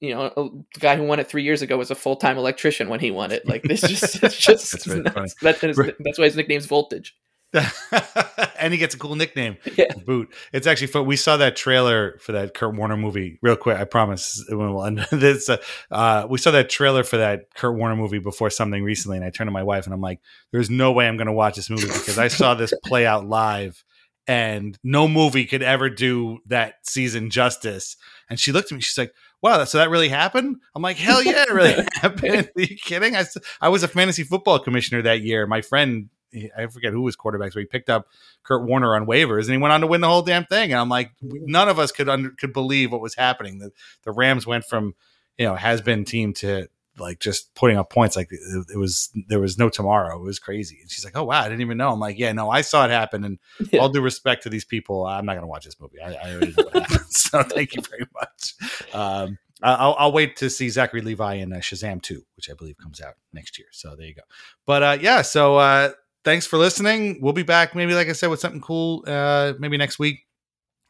you know the guy who won it three years ago was a full time electrician when he won it. Like this just it's just that's, that's, that's why his nickname's Voltage. and he gets a cool nickname, yeah. Boot. It's actually fun. We saw that trailer for that Kurt Warner movie real quick. I promise we'll end this. Uh, uh, we saw that trailer for that Kurt Warner movie before something recently, and I turned to my wife and I'm like, "There's no way I'm going to watch this movie because I saw this play out live, and no movie could ever do that season justice." And she looked at me. She's like, wow, so that really happened? I'm like, hell yeah, it really happened. Are you kidding? I, I was a fantasy football commissioner that year. My friend I forget who was quarterback, so he picked up Kurt Warner on waivers and he went on to win the whole damn thing. And I'm like, none of us could under, could believe what was happening. The the Rams went from you know has been team to like just putting up points like it, it, was there was no tomorrow. It was crazy. And she's like, "Oh wow, I didn't even know." I'm like, "Yeah, no, I saw it happen." And yeah. all due respect to these people, I'm not going to watch this movie. I, I already know what happened. So thank you very much. Um, I'll, I'll, wait to see Zachary Levi in uh, Shazam 2, which I believe comes out next year. So there you go. But uh, yeah, so uh, thanks for listening. We'll be back, maybe like I said, with something cool, uh, maybe next week.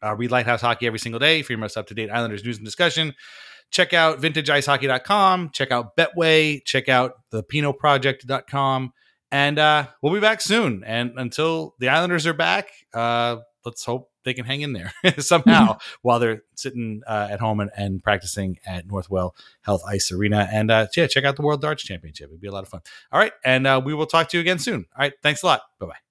Uh, read Lighthouse Hockey every single day for your most up to date Islanders news and discussion. Check out vintageicehockey.com. Check out Betway. Check out the Project.com. And uh, we'll be back soon. And until the Islanders are back, uh, let's hope they can hang in there somehow while they're sitting uh, at home and, and, practicing at Northwell Health Ice Arena. And uh, yeah, check out the World Darts Championship. It'd be a lot of fun. All right. And uh, we will talk to you again soon. All right. Thanks a lot. Bye bye.